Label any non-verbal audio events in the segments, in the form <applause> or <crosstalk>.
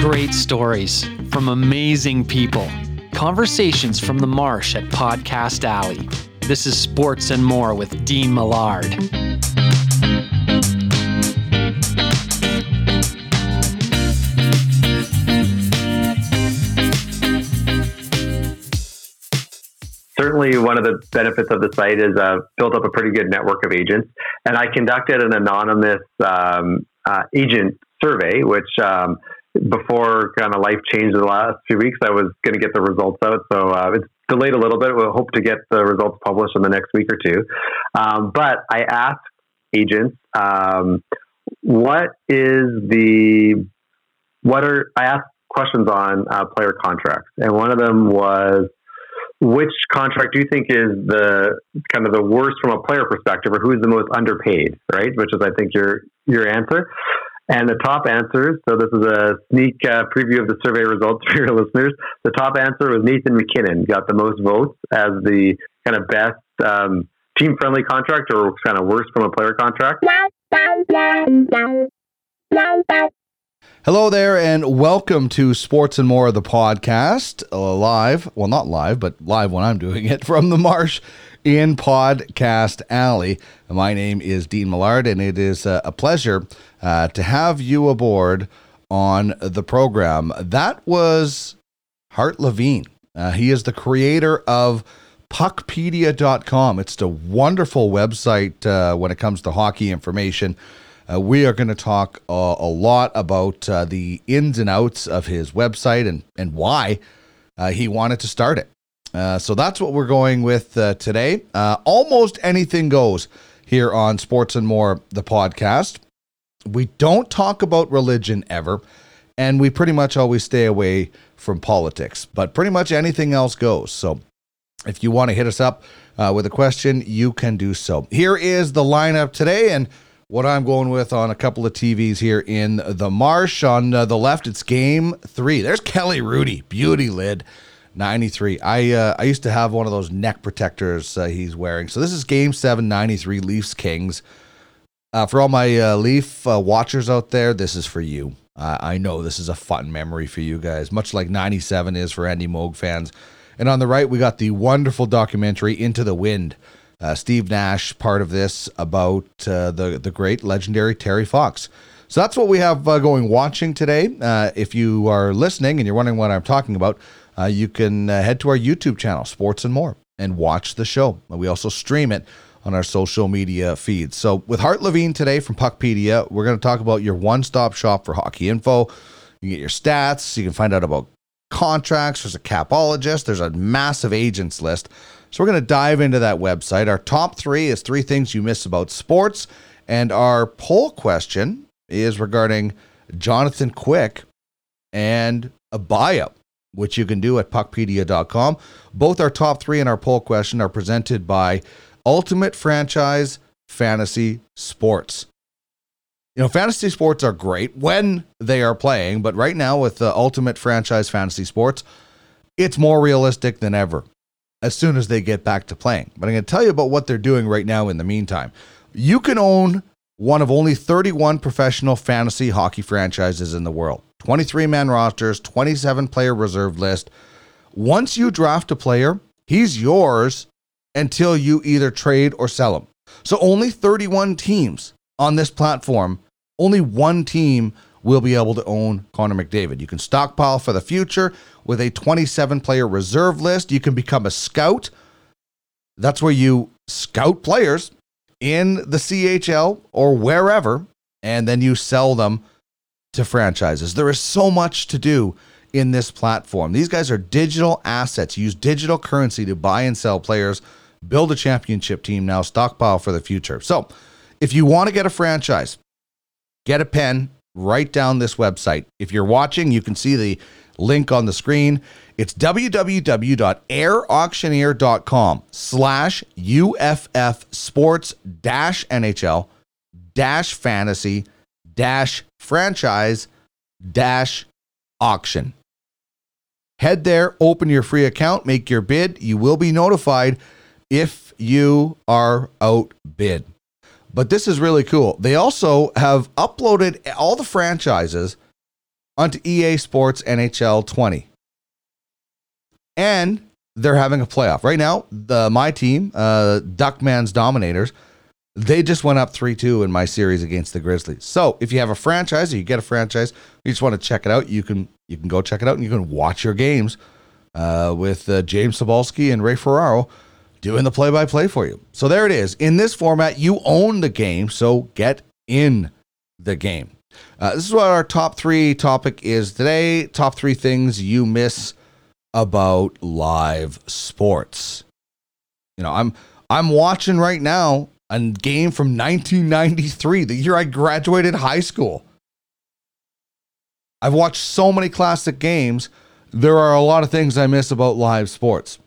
Great stories from amazing people. Conversations from the marsh at Podcast Alley. This is Sports and More with Dean Millard. certainly one of the benefits of the site is uh, built up a pretty good network of agents. And I conducted an anonymous um, uh, agent survey, which um, before kind of life changed the last few weeks, I was going to get the results out. So uh, it's delayed a little bit. We'll hope to get the results published in the next week or two. Um, but I asked agents, um, what is the, what are, I asked questions on uh, player contracts. And one of them was, which contract do you think is the kind of the worst from a player perspective, or who's the most underpaid, right? Which is, I think, your your answer. And the top answers. So this is a sneak uh, preview of the survey results <laughs> for your listeners. The top answer was Nathan MacKinnon, got the most votes as the kind of best um, team friendly contract, or kind of worst from a player contract. Hello there, and welcome to Sports and More, of the podcast, uh, live. Well, not live, but live when I'm doing it <laughs> from the Marsh in Podcast Alley. My name is Dean Millard, and it is uh, a pleasure uh, to have you aboard on the program. That was Hart Levine. Uh, he is the creator of puckpedia.com. It's a wonderful website uh, when it comes to hockey information. Uh, we are going to talk uh, a lot about uh, the ins and outs of his website and, and why uh, he wanted to start it. Uh, so that's what we're going with uh, today. almost anything goes here on Sports and More, the podcast. We don't talk about religion ever, and we pretty much always stay away from politics, but pretty much anything else goes. So if you want to hit us up with a question, you can do so. Here is the lineup today, and what I'm going with on a couple of TVs here in the Marsh. On uh, the left, it's Game Three. There's Kelly Hrudey, beauty lid, 93. I uh, I used to have one of those neck protectors uh, he's wearing. So this is Game Seven, 93, Leafs Kings. Uh, for all my uh, Leaf uh, watchers out there, this is for you. I know this is a fun memory for you guys, much like 97 is for Andy Moog fans. And on the right, we got the wonderful documentary Into the Wind. Uh, Steve Nash, part of this about the the great legendary Terry Fox. So that's what we have going watching today. Uh, if you are listening and you're wondering what I'm talking about, uh, you can uh, head to our YouTube channel, Sports and More, and watch the show. We also stream it on our social media feeds. So with Hart Levine today from Puckpedia, we're going to talk about your one-stop shop for hockey info. You get your stats. You can find out about contracts. There's a capologist. There's a massive agents list. So we're going to dive into that website. Our top three is three things you miss about sports. And our poll question is regarding Jonathan Quick and a buyout, which you can do at puckpedia.com. Both our top three and our poll question are presented by Ultimate Franchise Fantasy Sports. You know, fantasy sports are great when they are playing, but right now with the Ultimate Franchise Fantasy Sports, it's more realistic than ever as soon as they get back to playing. But I'm going to tell you about what they're doing right now in the meantime. You can own one of only 31 professional fantasy hockey franchises in the world 23 man rosters, 27 player reserve list. Once you draft a player, he's yours until you either trade or sell him. So only 31 teams on this platform, only one team will be able to own Connor McDavid. You can stockpile for the future with a 27 player reserve list. You can become a scout. That's where you scout players in the CHL or wherever, and then you sell them to franchises. There is so much to do in this platform. These guys are digital assets. use digital currency to buy and sell players, build a championship team now, stockpile for the future. So, if you want to get a franchise, get a pen, write down this website. If you're watching, you can see the link on the screen. It's www.airauctioneer.com slash UFF sports dash NHL dash fantasy dash franchise dash auction. Head there, open your free account, make your bid. You will be notified if you are outbid. But this is really cool. They also have uploaded all the franchises onto EA Sports NHL 20. And they're having a playoff. Right now, the my team, uh, Duckman's Dominators, they just went up 3 2 in my series against the Grizzlies. So if you have a franchise or you get a franchise, you just want to check it out, you can you can go check it out and you can watch your games uh, with uh, James Cybulski and Ray Ferraro doing the play by play for you. So there it is. In this format, you own the game, so get in the game. Uh, this is what our top three topic is today. Top three things you miss about live sports. You know, I'm I'm watching right now a game from 1993, the year I graduated high school. I've watched so many classic games. There are a lot of things I miss about live sports.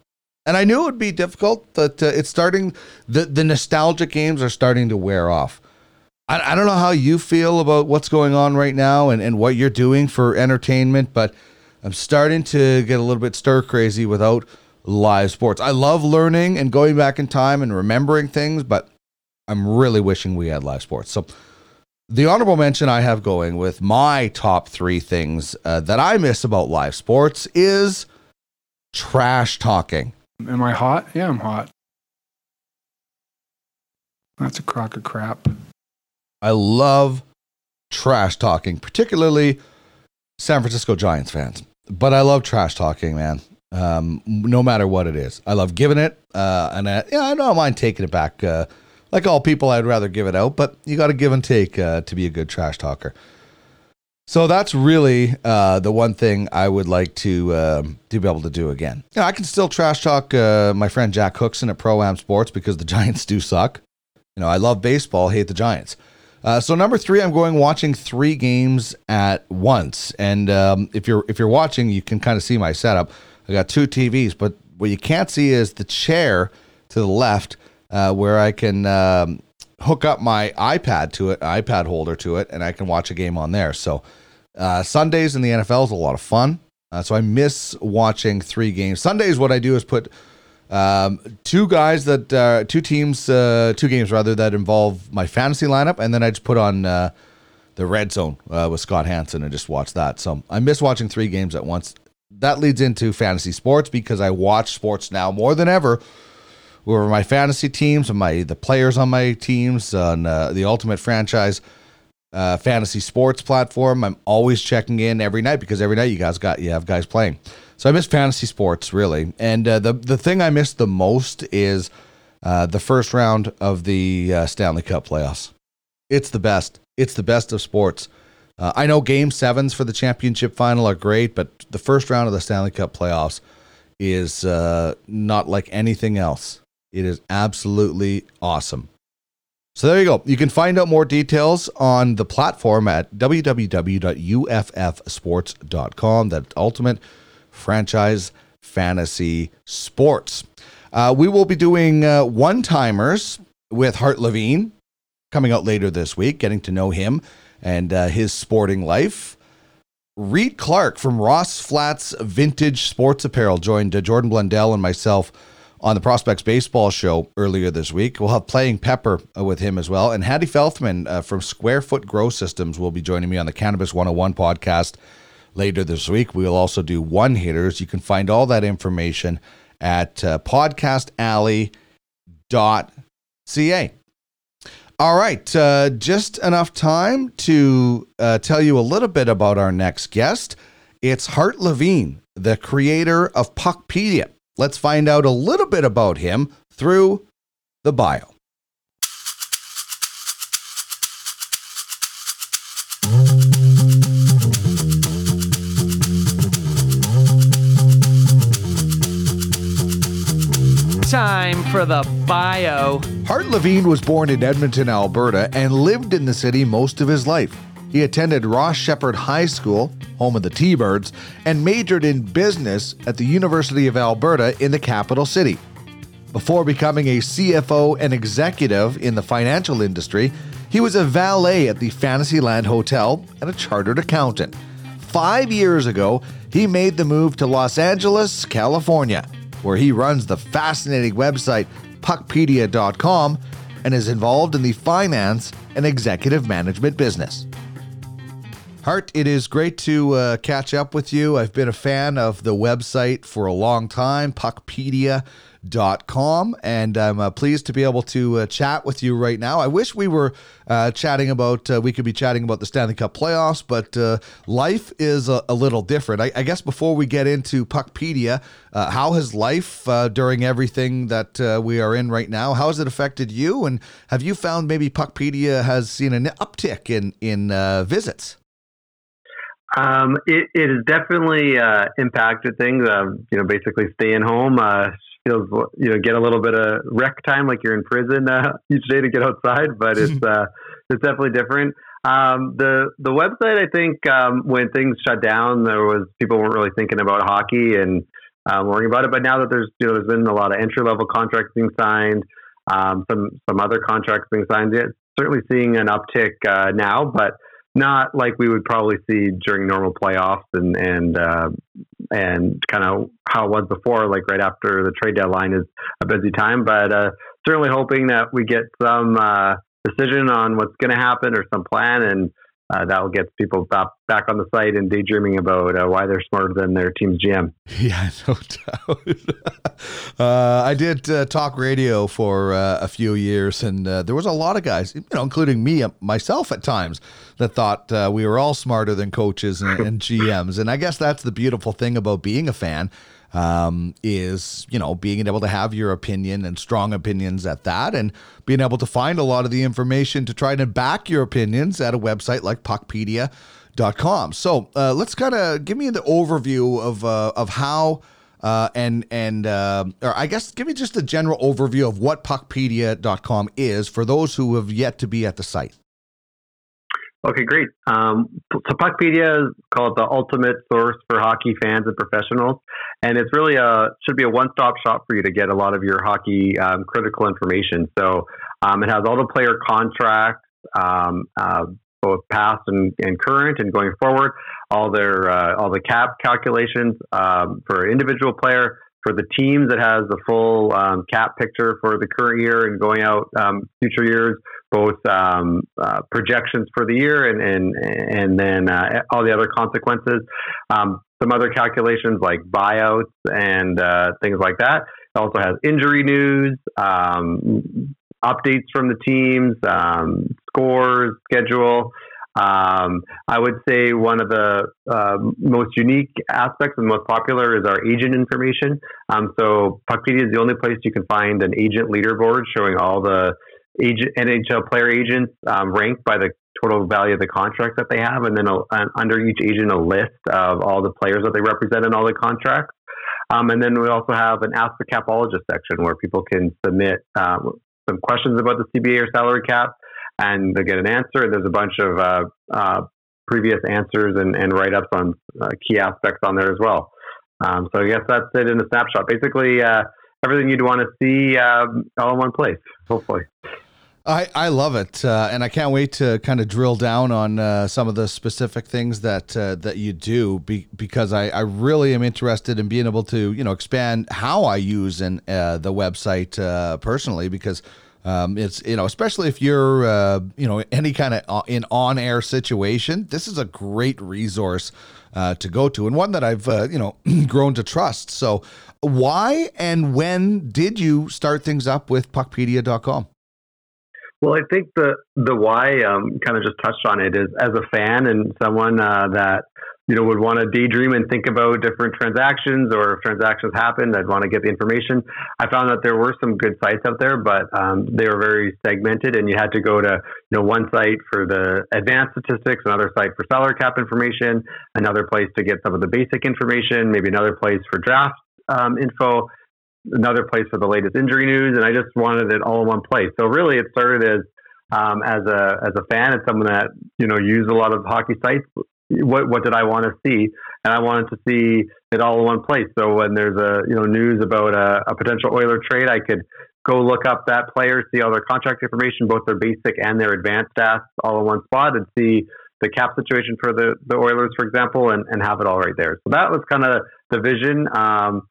And I knew it would be difficult, but uh, it's starting, the, the nostalgic games are starting to wear off. I, I don't know how you feel about what's going on right now and, and what you're doing for entertainment, but I'm starting to get a little bit stir crazy without live sports. I love learning and going back in time and remembering things, but I'm really wishing we had live sports. So, the honorable mention I have going with my top three things uh, that I miss about live sports is trash talking. Am I hot? Yeah, I'm hot. That's a crock of crap. I love trash talking, particularly San Francisco Giants fans. But I love trash talking, man. Um, no matter what it is, I love giving it, uh, and I, yeah, I don't mind taking it back. Uh, like all people, I'd rather give it out, but you got to give and take uh, to be a good trash talker. So that's really uh, the one thing I would like to um, to be able to do again. Yeah, I can still trash talk uh, my friend Jack Cookson at Pro Am Sports because the <laughs> Giants do suck. You know, I love baseball, hate the Giants. Uh, so number three, I'm going watching three games at once. And um, if you're if you're watching, you can kind of see my setup. I got two TVs, but what you can't see is the chair to the left uh, where I can um, hook up my iPad to it, iPad holder to it, and I can watch a game on there. So uh, Sundays in the NFL is a lot of fun. Uh, so I miss watching three games. Sundays, what I do is put um, two guys that uh, two teams, uh, two games rather that involve my fantasy lineup, and then I just put on uh, the red zone uh, with Scott Hanson and just watch that. So I miss watching three games at once. That leads into fantasy sports because I watch sports now more than ever. Over my fantasy teams and my the players on my teams on uh, the Ultimate Franchise uh, fantasy sports platform. I'm always checking in every night because every night you guys got you have guys playing. So I miss fantasy sports really, and uh, the the thing I miss the most is uh, the first round of the uh, Stanley Cup playoffs. It's the best. It's the best of sports. Uh, I know Game Sevens for the championship final are great, but the first round of the Stanley Cup playoffs is not like anything else. It is absolutely awesome. So there you go. You can find out more details on the platform at www.uffsports.com. That ultimate franchise fantasy sports. Uh, we will be doing uh, one timers with Hart Levine coming out later this week, getting to know him and uh, his sporting life. Reed Clark from Ross Flats Vintage Sports Apparel joined uh, Jordan Blundell and myself on the Prospects Baseball Show earlier this week. We'll have Playing Pepper uh, with him as well. And Hattie Felthman uh, from Square Foot Grow Systems will be joining me on the Cannabis 101 podcast later this week. We will also do one hitters. You can find all that information at uh, podcastalley.ca. All right, uh, just enough time to uh, tell you a little bit about our next guest. It's Hart Levine, the creator of Puckpedia. Let's find out a little bit about him through the bio. Time for the bio. Hart Levine was born in Edmonton, Alberta, and lived in the city most of his life. He attended Ross Sheppard High School, home of the T Birds, and majored in business at the University of Alberta in the capital city. Before becoming a CFO and executive in the financial industry, he was a valet at the Fantasyland Hotel and a chartered accountant. Five years ago, he made the move to Los Angeles, California, where he runs the fascinating website puckpedia.com and is involved in the finance and executive management business. Hart, it is great to uh, catch up with you. I've been a fan of the website for a long time, puckpedia.com, and I'm uh, pleased to be able to uh, chat with you right now. I wish we were uh, chatting about, uh, we could be chatting about the Stanley Cup playoffs, but uh, life is a, a little different. I, I, guess before we get into Puckpedia, how has life during everything that we are in right now, how has it affected you? And have you found maybe Puckpedia has seen an uptick in, in visits? Um, it, it has definitely uh, impacted things. Um, you know, basically staying home uh, feels you know get a little bit of rec time, like you're in prison uh, <laughs> each day to get outside. But it's <laughs> uh, it's definitely different. Um, the the website, I think, um, when things shut down, there was people weren't really thinking about hockey and um, worrying about it. But now that there's you know there's been a lot of entry level contracts being signed, um, some some other contracts being signed. Yeah, certainly seeing an uptick uh, now, but not like we would probably see during normal playoffs and and uh, and kind of how it was before. Like right after the trade deadline is a busy time, but uh, certainly hoping that we get some uh, decision on what's going to happen or some plan and uh, that will get people back, back on the site and daydreaming about uh, why they're smarter than their team's GM. <laughs> Yeah, no doubt. <laughs> uh, I did uh, talk radio for uh, a few years, and uh, there was a lot of guys, you know, including me myself at times, that thought we were all smarter than coaches and, and GMs. And I guess that's the beautiful thing about being a fan um, is you know being able to have your opinion and strong opinions at that, and being able to find a lot of the information to try to back your opinions at a website like Puckpedia.com. So uh, let's kind of give me the overview of uh, of how. Uh, and and uh, or I guess give me just a general overview of what puckpedia.com is for those who have yet to be at the site. Okay, great. Um, so Puckpedia is called the ultimate source for hockey fans and professionals, and it's really a should be a one-stop shop for you to get a lot of your hockey um, critical information. So um, it has all the player contracts, um, uh, both past and, and, current, and going forward, all their uh, all the cap calculations um, for individual player. For the teams, it has the full um, cap picture for the current year and going out future years both um, uh, projections for the year and and and then uh, all the other consequences. Um, some other calculations like buyouts and uh, things like that. It also has injury news, um, updates from the teams, um, scores, schedule. Um, I would say one of the uh, most unique aspects and most popular is our agent information. Um, so Puckpedia is the only place you can find an agent leaderboard showing all the agent, NHL player agents um, ranked by the total value of the contract that they have, and then a, an, under each agent a list of all the players that they represent in all the contracts. Um, and then we also have an Ask the Capologist section where people can submit um, some questions about the CBA or salary cap, and they get an answer. There's a bunch of uh, uh, previous answers and, and write ups on uh, key aspects on there as well. Um, so I guess that's it in a snapshot. Basically, uh, everything you'd want to see um, all in one place, hopefully. I, I love it, uh, and I can't wait to kind of drill down on uh, some of the specific things that uh, that you do, be, because I, I really am interested in being able to you know expand how I use and uh, the website uh, personally, because um, it's you know especially if you're uh, you know any kind of in on air situation, this is a great resource to go to, and one that I've you know <clears throat> grown to trust. So, why and when did you start things up with Puckpedia.com? Well, I think the the why um, kind of just touched on it is as a fan and someone uh, that you know would want to daydream and think about different transactions or if transactions happened, I'd want to get the information. I found that there were some good sites out there, but um, they were very segmented, and you had to go to you know one site for the advanced statistics, another site for salary cap information, another place to get some of the basic information, maybe another place for draft um, info another place for the latest injury news, and I just wanted it all in one place. So really, it started as um, as a as a fan and someone that you know used a lot of hockey sites. What what did I want to see? And I wanted to see it all in one place. So when there's a you know news about a, a potential Oiler trade, I could go look up that player, see all their contract information, both their basic and their advanced stats, all in one spot, and see the cap situation for the, the Oilers, for example, and, and have it all right there. So that was kind of the vision. Um,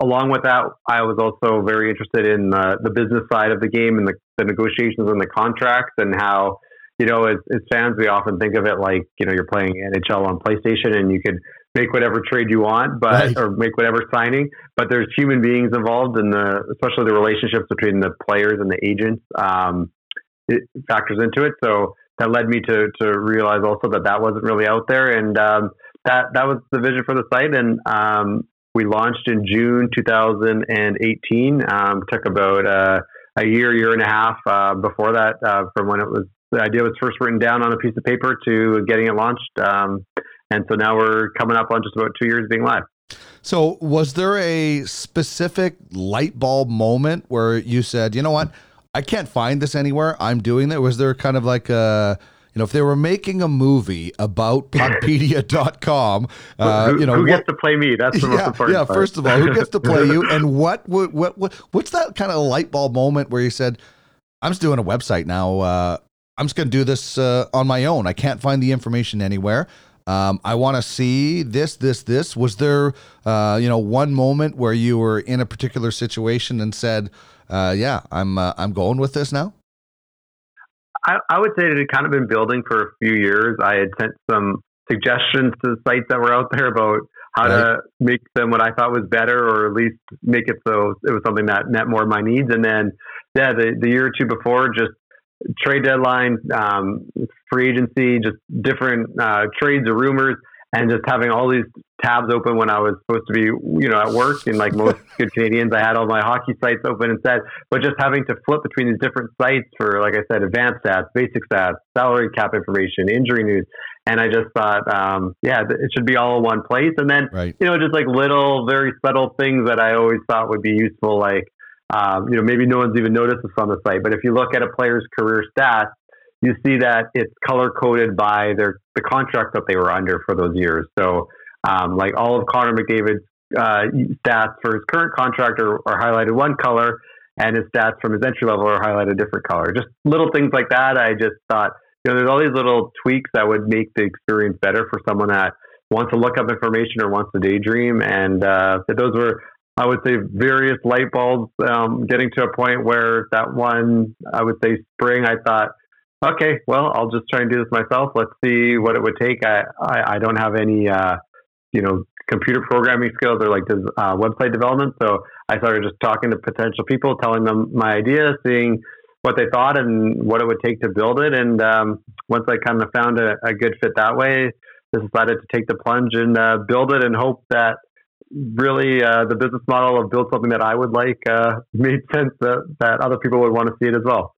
along with that, I was also very interested in uh, the business side of the game and the, the, negotiations and the contracts and how you know, as, as fans, we often think of it like, you know, you're playing NHL on PlayStation and you could make whatever trade you want, but, right. or make whatever signing, but there's human beings involved in the, especially the relationships between the players and the agents, um, it factors into it. So that led me to, to realize also that that wasn't really out there. And, um, that, that was the vision for the site. And, um, we launched in June 2018. Um, took about uh, a year, year and a half uh, before that, uh, from when it was the idea was first written down on a piece of paper to getting it launched. Um, and so now we're coming up on just about two years being live. So, was there a specific light bulb moment where you said, you know what, I can't find this anywhere. I'm doing that. Was there kind of like a know, if they were making a movie about <laughs> Puckpedia.com, uh, who, you know, who gets to play me? That's the yeah, most important. Yeah, part. first of all, who gets to play you, <laughs> and what, what, what, what, what's that kind of light bulb moment where you said, "I'm just doing a website now. Uh, I'm just going to do this uh, on my own. I can't find the information anywhere." Um, I want to see this, this, this. Was there, uh, you know, one moment where you were in a particular situation and said, uh, "Yeah, I'm, uh, I'm going with this now." I, I would say it had kind of been building for a few years. I had sent some suggestions to sites that were out there about how right. to make them what I thought was better, or at least make it so it was something that met more of my needs. And then, yeah, the, the year or two before, just trade deadline, um, free agency, just different uh, trades or rumors and just having all these tabs open when I was supposed to be, you know, at work. And like most <laughs> good Canadians, I had all my hockey sites open instead. But just having to flip between these different sites for, like I said, advanced stats, basic stats, salary cap information, injury news. And I just thought, um, yeah, it should be all in one place. And then, right. you know, just like little, very subtle things that I always thought would be useful, like, um, you know, maybe no one's even noticed this on the site, but if you look at a player's career stats, you see that it's color coded by their the contract that they were under for those years. So, um, like all of Connor McDavid's uh, stats for his current contract are, are, highlighted one color, and his stats from his entry level are highlighted a different color. Just little things like that. I just thought, you know, there's all these little tweaks that would make the experience better for someone that wants to look up information or wants to daydream. And uh, those were I would say various light bulbs um, getting to a point where that one, I would say spring, I thought, okay, well, I'll just try and do this myself. Let's see what it would take. I, I, I don't have any, uh, you know, computer programming skills or like this uh, website development. So I started just talking to potential people, telling them my idea, seeing what they thought and what it would take to build it. And um, once I kind of found a, a, good fit that way, I decided to take the plunge and uh, build it and hope that really uh, the business model of build something that I would like uh, <laughs> made sense that, that other people would want to see it as well.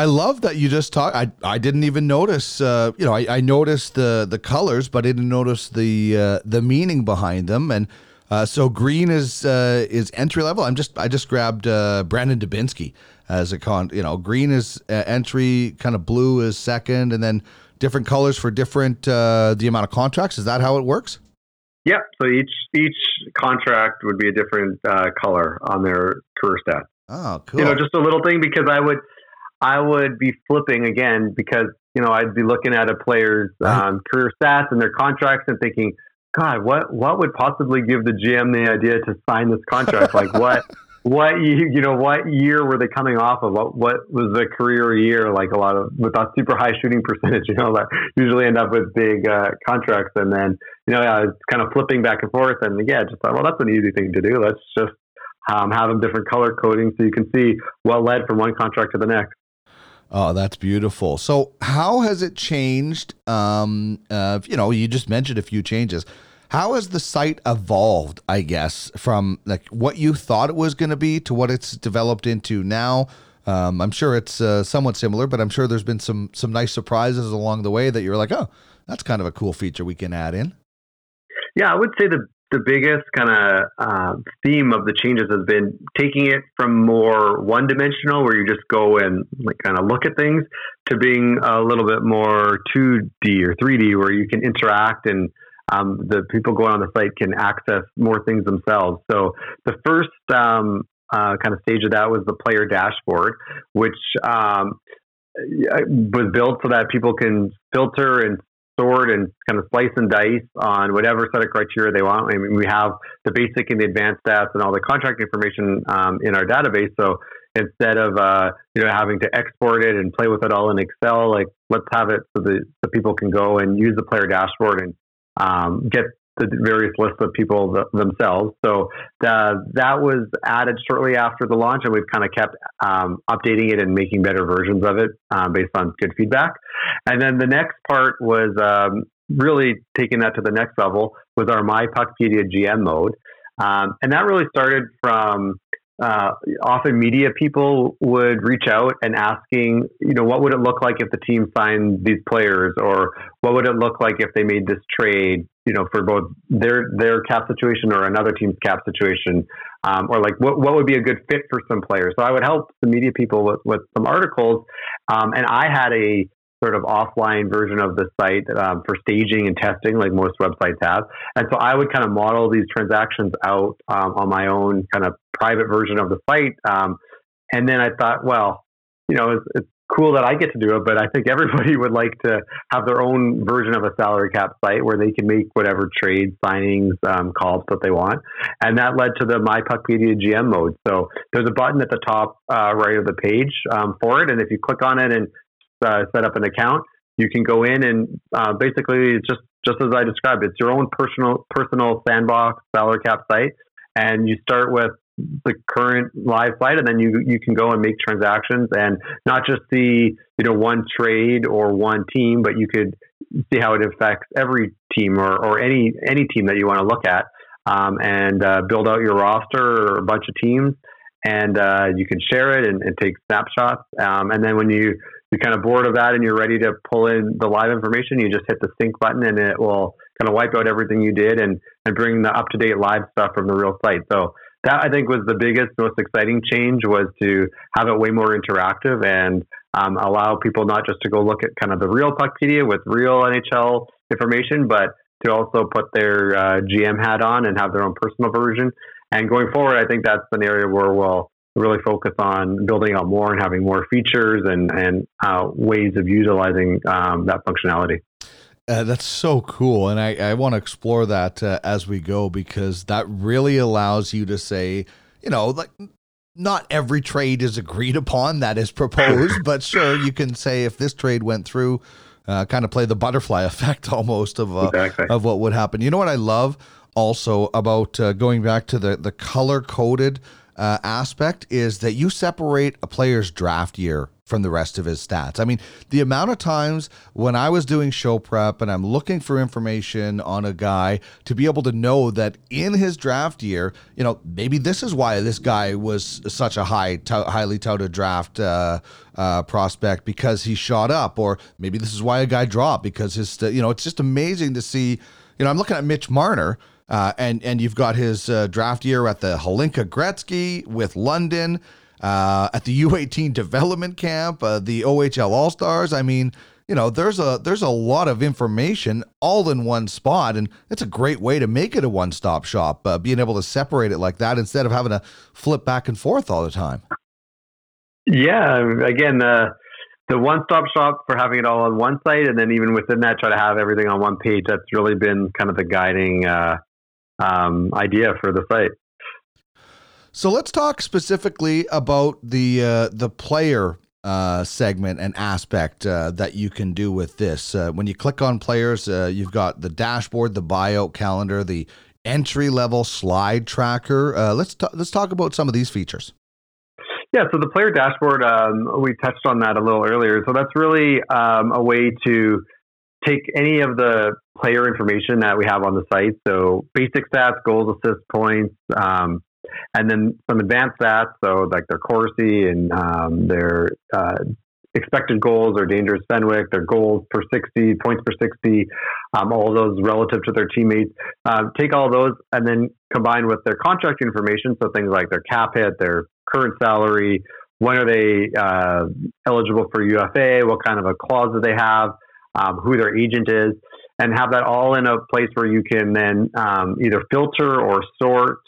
I love that you just talked. I, I didn't even notice. Uh, you know, I, I noticed the the colors, but I didn't notice the uh, the meaning behind them. And uh, so green is uh, is entry level. I'm just I just grabbed uh, Brandon Dubinsky as a con. You know, green is uh, entry, kind of blue is second, and then different colors for different the amount of contracts. Is that how it works? Yeah. So each each contract would be a different color on their career stat. Oh, cool. You know, just a little thing because I would I would be flipping again because you know I'd be looking at a player's um, career stats and their contracts and thinking, God, what what would possibly give the GM the idea to sign this contract? like what <laughs> what you you know what year were they coming off of? What what was the career year like? A lot of with that super high shooting <laughs> percentage, you know, that usually end up with big uh, contracts, and then you know, yeah, it's kind of flipping back and forth, and yeah, just thought, well, that's an easy thing to do. Let's just um, have them different color coding so you can see what led from one contract to the next. Oh, that's beautiful. So, how has it changed? Um, uh, you know, you just mentioned a few changes. How has the site evolved? I guess from like what you thought it was going to be to what it's developed into now. Um, I'm sure it's uh, somewhat similar, but I'm sure there's been some some nice surprises along the way that you're like, oh, that's kind of a cool feature we can add in. Yeah, I would say the the biggest kind of uh, theme of the changes has been taking it from more one dimensional, where you just go and like kind of look at things, to being a little bit more 2D or 3D, where you can interact and um, the people going on the site can access more things themselves. So the first um, uh, kind of stage of that was the player dashboard, which um, was built so that people can filter and and kind of slice and dice on whatever set of criteria they want. I mean, we have the basic and the advanced stats and all the contract information um, in our database. So instead of uh, you know having to export it and play with it all in Excel, like let's have it so the people can go and use the player dashboard and um, get the various lists of people th- themselves. So uh, that was added shortly after the launch, and we've kind of kept um, updating it and making better versions of it uh, based on good feedback. And then the next part was um, really taking that to the next level was our My Puckpedia GM mode. Um, and that really started from uh, often media people would reach out and asking, you know, what would it look like if the team signed these players, or what would it look like if they made this trade, you know, for both their their cap situation or another team's cap situation, um, or like what what would be a good fit for some players. So I would help the media people with, with some articles, um, and I had a sort of offline version of the site um, for staging and testing, like most websites have. And so I would kind of model these transactions out um, on my own kind of private version of the site. Um, and then I thought, well, you know, it's, it's, cool that I get to do it, but I think everybody <laughs> would like to have their own version of a salary cap site where they can make whatever trades, signings, um, calls that they want. And that led to the My Puckpedia GM mode. So there's a button at the top uh, right of the page um, for it. And if you click on it and uh, set up an account, you can go in and uh, basically just just as I described, it's your own personal personal sandbox salary cap site, and you start with the current live site, and then you you can go and make transactions and not just see you know one trade or one team, but you could see how it affects every team or, or any any team that you want to look at, um, and uh, build out your roster or a bunch of teams, and uh, you can share it and, and take snapshots, um, and then when you you're kind of bored of that and you're ready to pull in the live information, you just hit the sync button and it will kind of wipe out everything you did and, and bring the up to date live stuff from the real site. So that I think was the biggest, most exciting change was to have it way more interactive and um, allow people not just to go look at kind of the real Puckpedia with real NHL information, but to also put their uh, GM hat on and have their own personal version. And going forward, I think that's an area where we'll really focus on building out more and having more features and and uh, ways of utilizing um, that functionality. Uh, that's so cool, and I, I want to explore that uh, as we go because that really allows you to say, you know, like not every trade is agreed upon that is proposed, <laughs> but sure, you can say if this trade went through, uh, kind of play the butterfly <laughs> effect almost of uh, exactly. of what would happen. You know what I love also about uh, going back to the the color coded uh, aspect is that you separate a player's draft year from the rest of his stats. I mean, the amount of times when I was doing show prep and I'm looking for information on a guy to be able to know that in his draft year, you know, maybe this is why this guy was such a high, t- highly touted draft uh, uh, prospect because he shot up, or maybe this is why a guy dropped because his, you know, it's just amazing to see. You know, I'm looking at Mitch Marner uh, and and you've got his uh, draft year at the Hlinka Gretzky with London, uh, at the U18 development camp, uh, the OHL All Stars. I mean, you know, there's a there's a lot of information all in one spot, and it's a great way to make it a one stop shop. Uh, being able to separate it like that instead of having to flip back and forth all the time. Yeah, again, uh, the one stop shop for having it all on one site, and then even within that, try to have everything on one page. That's really been kind of the guiding um, idea for the site. So let's talk specifically about the uh, the player uh, segment and aspect uh, that you can do with this. Uh, when you click on players, uh, you've got the dashboard, the buyout calendar, the entry level slide tracker. Uh, let's t- let's talk about some of these features. Yeah, so the player dashboard, um, we touched on that a little earlier. So that's really um, a way to take any of the player information that we have on the site. So basic stats, goals, assists, points, um, and then some advanced stats. So like their Corsi and um, their uh, expected goals or dangerous Fenwick, their goals per 60, points per 60, um, all those relative to their teammates. Uh, take all those and then combine with their contract information. So things like their cap hit, their current salary, when are they uh, eligible for UFA, what kind of a clause do they have, um, who their agent is, and have that all in a place where you can then um, either filter or sort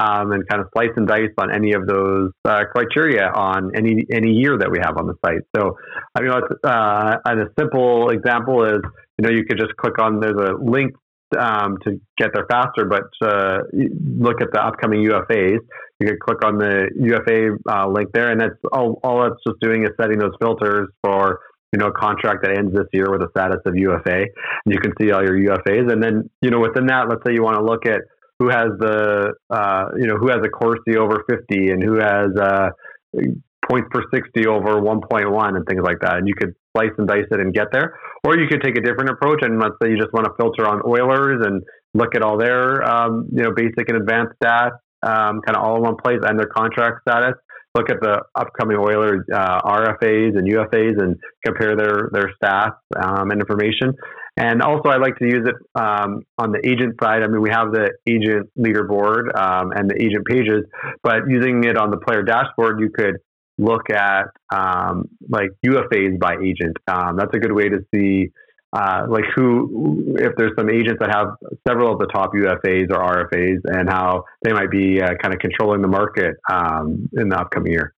um, and kind of slice and dice on any of those uh, criteria on any any year that we have on the site. So, I mean, uh, and a simple example is, you know, you could just click on there's a link um, to get there faster, but uh, look at the upcoming UFAs. You could click on the UFA uh, link there, and that's all. All it's just doing is setting those filters for you know a contract that ends this year with a status of UFA. And you can see all your UFAs, and then you know within that, let's say you want to look at who has the uh, you know who has a Corsi over fifty and who has uh, points per 60 over 1.1 and things like that. And you could slice and dice it and get there. Or you could take a different approach and let's say you just want to filter on Oilers and look at all their, um, you know, basic and advanced stats, um, kind of all in one place and their contract status. Look at the upcoming Oilers uh, RFAs and UFAs and compare their their stats um, and information. And also, I like to use it um, on the agent side. I mean, we have the agent leaderboard um, and the agent pages, but using it on the player dashboard, you could look at um, like UFAs by agent. Um, that's a good way to see uh, like who, if there's some agents that have several of the top UFAs or RFAs, and how they might be uh, kind of controlling the market um, in the upcoming year.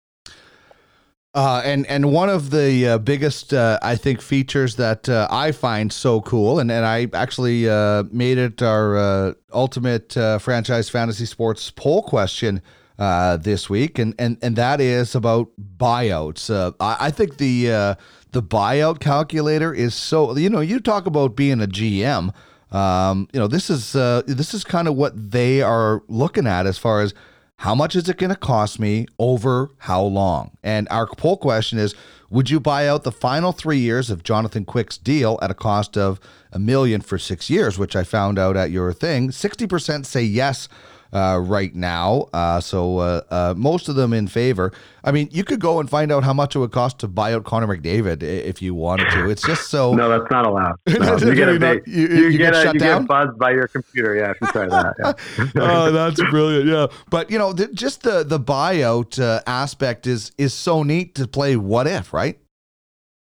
Uh, and and one of the uh, biggest uh, I think features that uh, I find so cool, and, and I actually uh, made it our uh, ultimate franchise fantasy sports poll question this week, and, and and that is about buyouts. I, I, think the the buyout calculator is so you know you talk about being a GM. Um, you know this is uh, this is kind of what they are looking at as far as how much is it going to cost me over how long. And our poll question is: Would you buy out the final three years of Jonathan Quick's deal at a cost of a million for six years? Which I found out at your thing. Sixty percent say yes uh, right now. Uh, so uh, uh, most of them in favor. I mean, you could go and find out how much it would cost to buy out Connor McDavid if you wanted to. It's just so. no, that's not allowed. <laughs> No, you get a big, you, you, you, get, get, a, you down? get buzzed by your computer. Yeah, you try that. Yeah. <laughs> oh, that's brilliant. Yeah, but you know, just the the buyout uh, aspect is is so neat to play. What if, right?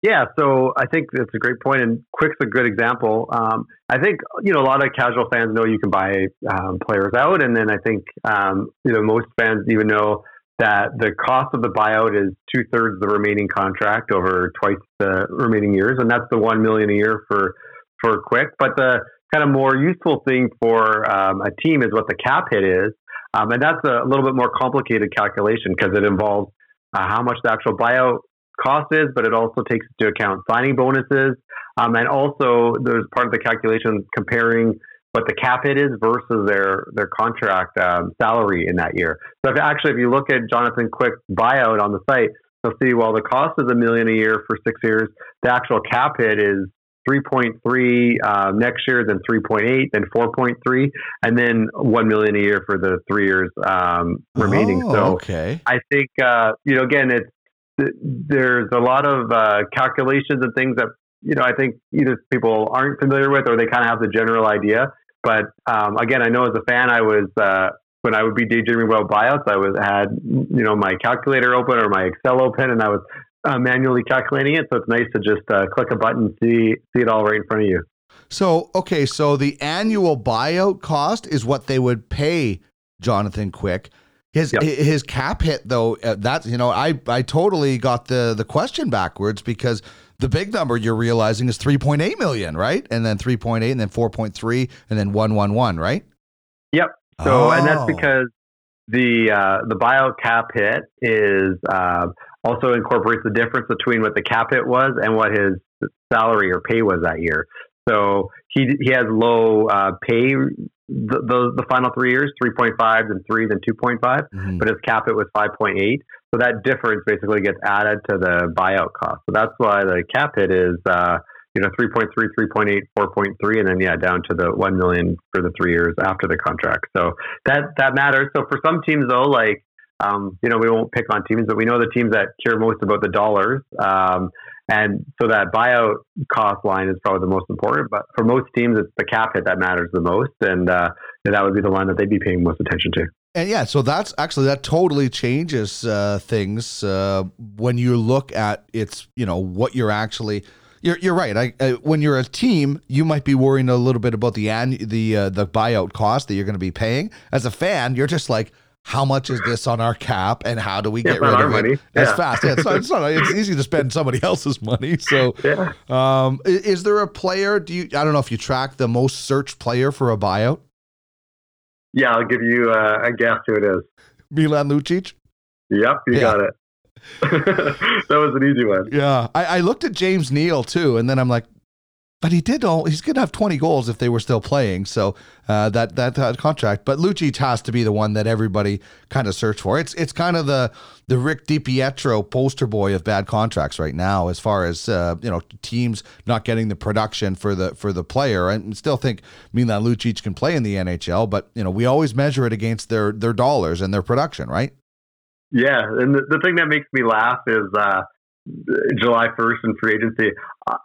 Yeah, so I think that's a great point, and Quick's a good example. Um, I think you know a lot of casual fans know you can buy um, players out, and then I think um, you know most fans even know that the cost of the buyout is two thirds the remaining contract over twice the remaining years, and that's the one million a year for for Quick. But the kind of more useful thing for um, a team is what the cap hit is, um, and that's a little bit more complicated calculation because it involves uh, how much the actual buyout cost is, but it also takes into account signing bonuses. Um, and also, there's part of the calculation comparing what the cap hit is versus their their contract um, salary in that year. So, if actually, if you look at Jonathan Quick's buyout on the site, you'll see well the cost is a million a year for six years. The actual cap hit is 3.3 uh, next year, then 3.8, then 4.3, and then 1 million a year for the three years um, remaining. Oh, so okay. I think, uh, you know, again, it's there's a lot of uh, calculations and things that you know I think either people aren't familiar with or they kind of have the general idea. But um, again, I know as a fan, I was uh, when I would be daydreaming about buyouts, I was had you know my calculator open or my Excel open, and I was uh, manually calculating it. So it's nice to just uh, click a button, see see it all right in front of you. So okay, so the annual buyout cost is what they would pay Jonathan Quick. His yep. his cap hit though uh, that's you know I I totally got the the question backwards because the big number you're realizing is 3.8 million right and then 3.8 and then 4.3 and then 111 right Yep. So oh. and that's oh. because the uh, the buyout cap hit is uh, also incorporates the difference between what the cap hit was and what his salary or pay was that year. So he he has low uh, pay the, the, the final three years, 3.5, then 3, then 2.5, mm-hmm. but his cap it was 5.8. So that difference basically gets added to the buyout cost. So that's why the cap hit is, uh, you know, 3.3, 3.8, 4.3, and then, yeah, down to the 1 million for the three years after the contract. So that, that matters. So for some teams, though, like, um, you know, we won't pick on teams, but we know the teams that care most about the dollars. Um, and so that buyout cost line is probably the most important. But for most teams, it's the cap hit that matters the most. And uh, that would be the line that they'd be paying most attention to. And yeah, so that's actually that totally changes uh, things uh, when you look at it's you know what you're actually. You're, you're right. I, uh, when you're a team, you might be worrying a little bit about the the uh, the buyout cost that you're going to be paying. As a fan, you're just like, how much is this on our cap and how do we Yeah, get rid of money. it as Yeah. fast? Yeah, it's, not, it's, not, it's easy to spend somebody <laughs> else's money. So, Yeah. um, i- is there a player? Do you? I don't know if you track the most searched player for a buyout. Yeah, I'll give you uh, a guess who it is. Milan Lucic. Yep, you got it. <laughs> that was an easy one. Yeah, I, I looked at James Neal too, and then I'm like, but he did all. He's gonna have 20 goals if they were still playing. So uh, that that uh, contract, but Lucic has to be the one that everybody kind of search for. It's it's kind of the the Rick DiPietro poster boy of bad contracts right now, as far as uh, you know, teams not getting the production for the for the player. And still think Milan Lucic can play in the NHL, but you know, we always measure it against their their dollars and their production, right? Yeah, and the, the thing that makes me laugh is uh, July 1st in free agency.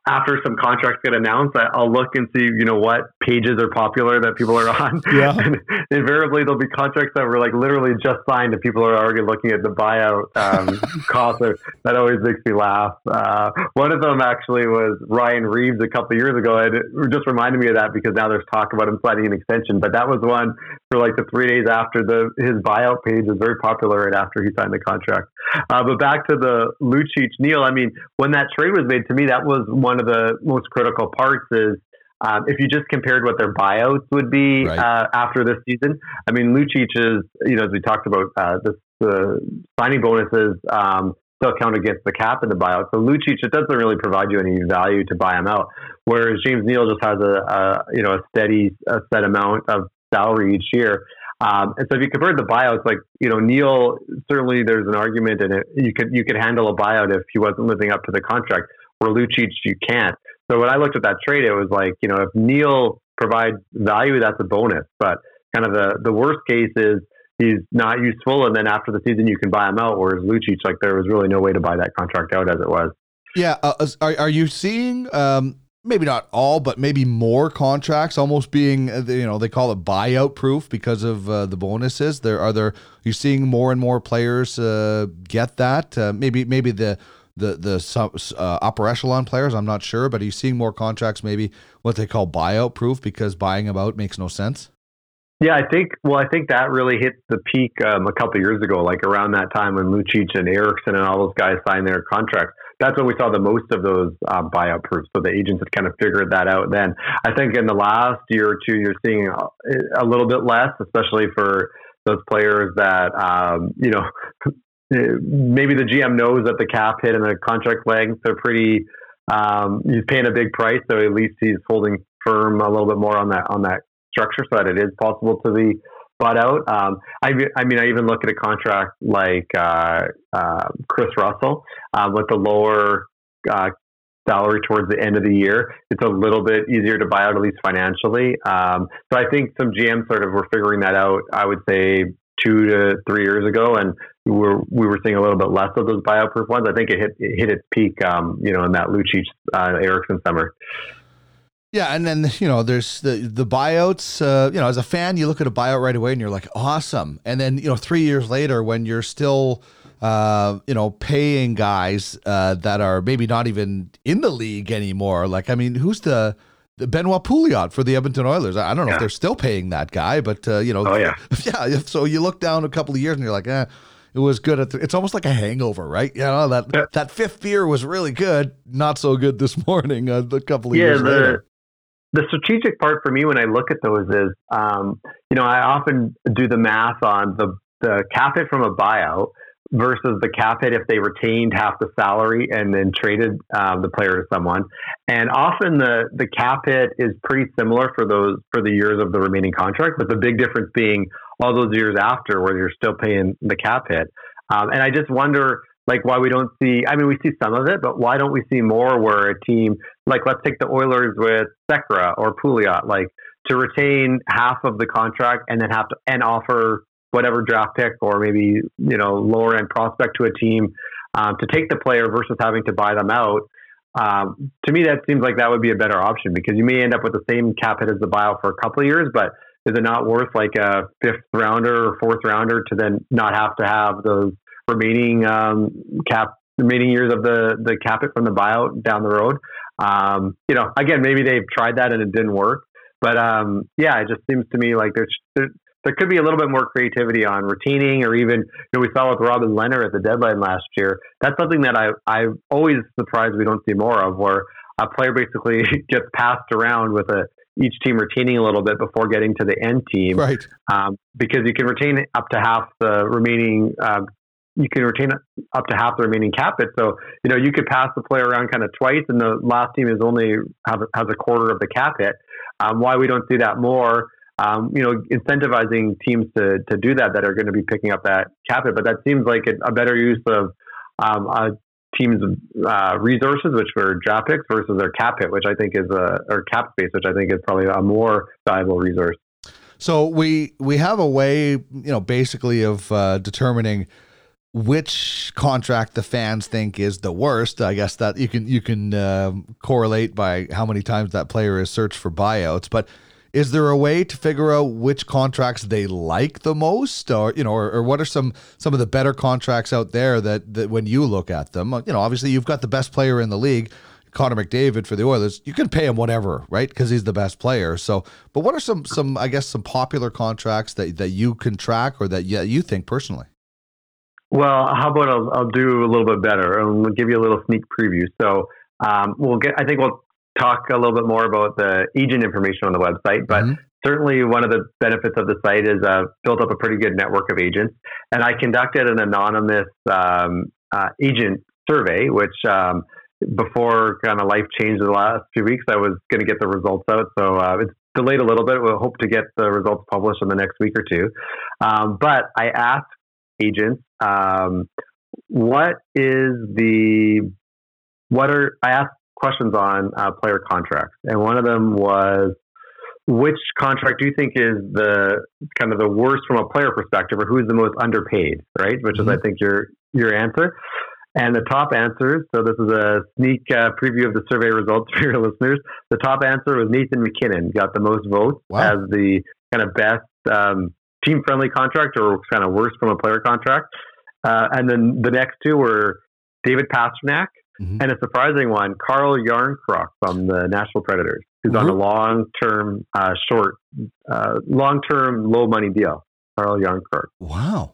After some contracts get announced, I'll look and see, you know, what pages are popular that people are <laughs> on. Yeah. And invariably, there'll be contracts that were like literally just signed, and people are already looking at the buyout um, <laughs> cost. That always makes me laugh. Uh, one of them actually was Ryan Reaves a couple of years ago, and it just reminded me of that because now there's talk about him signing an extension. But that was one for like the three days after the his buyout page was very popular, and after he signed the contract. Uh, but back to the Lucic Neal. I mean, when that trade was made, to me, that was one of the most critical parts. Is um, if you just compared what their buyouts would be Right. uh, after this season. I mean, Lucic is, you know, as we talked about, uh, the, the signing bonuses um, still count against the cap in the buyout. So Lucic, it doesn't really provide you any value to buy him out. Whereas James Neal just has a, a you know a steady a set amount of salary each year. Um, and so if you compare the buyouts, like you know Neal, certainly there's an argument, and it, you could you could handle a buyout if he wasn't living up to the contract. Where Lucic, you can't. So when I looked at that trade, it was like you know if Neal provides value, that's a bonus. But kind of the the worst case is he's not useful, and then after the season you can buy him out. Whereas Lucic, like there was really no way to buy that contract out as it was. Yeah, uh, are are you seeing um, maybe not all, but maybe more contracts almost being uh, you know they call it buyout proof because of uh, the bonuses? There are there you're seeing more and more players uh, get that? Uh, maybe maybe the the the uh, upper echelon players. I'm not sure, but are you seeing more contracts maybe what they call buyout proof because buying them out makes no sense? Yeah, I think. Well, I think that really hit the peak um, a couple years ago, like around that time when Lucic and Eriksson and all those guys signed their contracts. That's when we saw the most of those uh, buyout proofs. So the agents had kind of figured that out. Then I think in the last year or two, you're seeing a, a little bit less, especially for those players that um, you know maybe the GM knows that the cap hit and the contract lengths are pretty. Um, he's paying a big price, so at least he's holding firm a little bit more on that on that structure, so that it is possible to be bought out. Um, I, I mean, I even look at a contract like uh, uh, Kris Russell uh, with the lower uh, salary towards the end of the year. It's a little bit easier to buy out, at least financially. Um, so I think some GMs sort of were figuring that out. I would say two to three years ago, and we were we were seeing a little bit less of those buyout proof ones. I think it hit it hit its peak, um, you know, in that Lucic uh, Eriksson summer. Yeah, and then you know, there's the the buyouts. Uh, you know, as a fan, you look at a buyout right away, and you're like, awesome. And then you know, three years later, when you're still, uh, you know, paying guys uh, that are maybe not even in the league anymore. Like, I mean, who's the the Benoit Pouliot for the Edmonton Oilers? I don't know if they're still paying that guy, but uh, you know, Oh, yeah. <laughs> yeah. So you look down a couple of years, and you're like, eh. It was good at the, it's almost like a hangover, right? You know that Yeah. that fifth beer was really good, not so good this <laughs> morning. Uh, a couple of Yeah, years the- later. the strategic part for me when I look at those is, um, you know, I often do the math on the, the cap hit from a buyout versus the cap hit if they retained half the salary and then traded um, the player to someone. And often the, the cap hit is pretty similar for those for the years of the remaining contract, but the big difference being all those years after where you're still paying the cap hit. Um, and I just wonder like why we don't see I mean we see some of it, but why don't we see more where a team like let's take the Oilers with Sekera or Pouliot, like to retain half of the contract and then have to and offer whatever draft pick or maybe you know lower end prospect to a team um, to take the player versus having to buy them out. Um, to me, that seems like that would be a better option because you may end up with the same cap hit as the buyout for a couple of years, but is it not worth like a fifth rounder or fourth rounder to then not have to have those remaining um, cap remaining years of the the cap it from the buyout down the road? Um, you know, again, maybe they've tried that and it didn't work, but um, yeah, it just seems to me like there's there, there could be a little bit more creativity on retaining, or even you know we saw with Robin Lehner at the deadline last year. That's something that I I always surprised we don't see more of, where a player basically <laughs> gets passed around with a each team retaining a little bit before getting to the end team, right? Um, because you can retain up to half the remaining. Um, you can retain up to half the remaining cap hit. So you know you could pass the player around kind of twice, and the last team is only have, has a quarter of the cap hit. Um, why we don't see that more? Um, you know, incentivizing teams to to do that that are going to be picking up that cap hit, but that seems like a better use of um, a team's uh, resources, which were draft picks, versus their cap hit, which I think is a or cap space, which I think is probably a more valuable resource. So we we have a way, you know, basically of uh, determining which contract the fans think is the worst. I guess that you can you can uh, correlate by how many times that player has searched for buyouts, but is there a way to figure out which contracts they like the most? Or you know or, or, what are some some of the better contracts out there that, that when you look at them you know obviously you've got the best player in the league Connor McDavid for the Oilers. You can pay him whatever right? Because he's the best player. So but what are some some I guess some popular contracts that that you can track or that yeah, you think personally? Well how about I'll, I'll do a little bit better and we'll give you a little sneak preview. So um, we'll get I think we'll talk a little bit more about the agent information on the website, but mm-hmm. certainly one of the benefits of the site is uh, built up a pretty good network of agents. And I conducted an anonymous um, uh, agent survey, which um, before kind of life changed in the last few weeks, I was going to get the results out. So uh, it's delayed a little bit. We'll hope to get the results published in the next week or two. Um, but I asked agents, um, what is the what are I asked questions on uh, player contracts, and one of them was which contract do you think is the kind of the worst from a player perspective, or who is the most underpaid, right? Which mm-hmm. is, I think, your your answer. And the top answers. So this is a sneak uh, preview of the survey results <laughs> for your listeners. The top answer was Nathan MacKinnon got the most votes wow. as the kind of best um, team friendly contract, or kind of worst from a player contract. Uh, and then the next two were David Pastrnak Mm-hmm. And a surprising one, Carl Jarnkrok from the Nashville Predators, who's mm-hmm. on a long term, uh, short, uh, long term, low money deal. Carl Jarnkrok. Wow.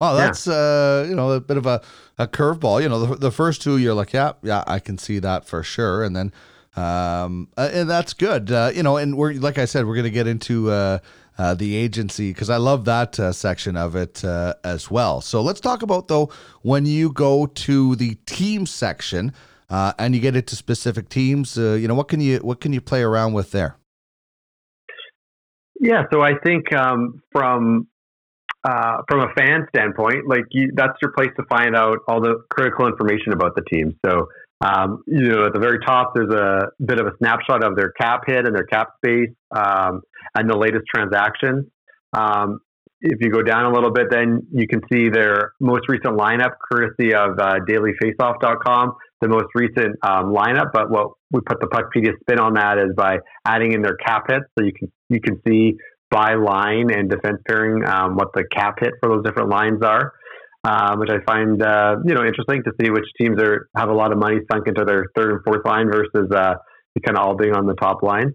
Wow, that's yeah. uh, you know a bit of a, a curveball. You know, the, the first two you're like, yeah, yeah, I can see that for sure, and then um, uh, and that's good. Uh, you know, and we're like I said, we're gonna get into uh, uh, the agency because I love that uh, section of it uh, as well. So let's talk about though when you go to the team section uh, and you get into specific teams. Uh, you know what can you what can you play around with there? Yeah, so I think um, from from a fan standpoint, like you, that's your place to find out all the critical information about the team. So um, you know, at the very top, there's a bit of a snapshot of their cap hit and their cap space um, and the latest transactions. Um, if you go down a little bit, then you can see their most recent lineup, courtesy of uh, dailyfaceoff.com, the most recent um, lineup. But what we put the Puckpedia spin on that is by adding in their cap hits, so you can you can see by line and defense pairing um, what the cap hit for those different lines are um, which I find uh, you know interesting to see which teams are have a lot of money sunk into their third and fourth line versus uh, kind of all being on the top line.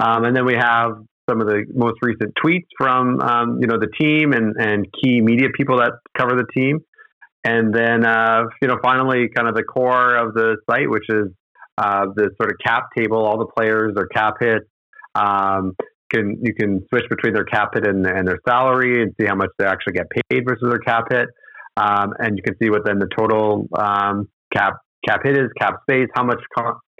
Um, and then we have some of the most recent tweets from um, you know the team and and key media people that cover the team. And then uh, you know finally kind of the core of the site, which is uh, the sort of cap table, all the players, their cap hits. Um, can you can switch between their cap hit and, and their salary and see how much they actually get paid versus their cap hit. Um, and you can see what then the total um, cap cap hit is, cap space, how much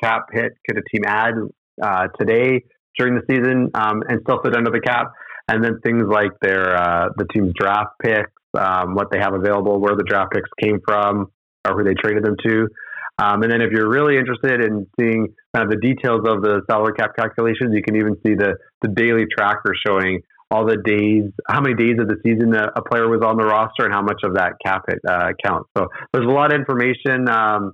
cap hit could a team add uh, today during the season um, and still fit under the cap, and then things like their uh, the team's draft picks, um, what they have available, where the draft picks came from, or who they traded them to. Um, and then if you're really interested in seeing kind of the details of the salary cap calculations, you can even see the, the daily tracker showing all the days, how many days of the season a, a player was on the roster, and how much of that cap it uh, counts. So there's a lot of information um,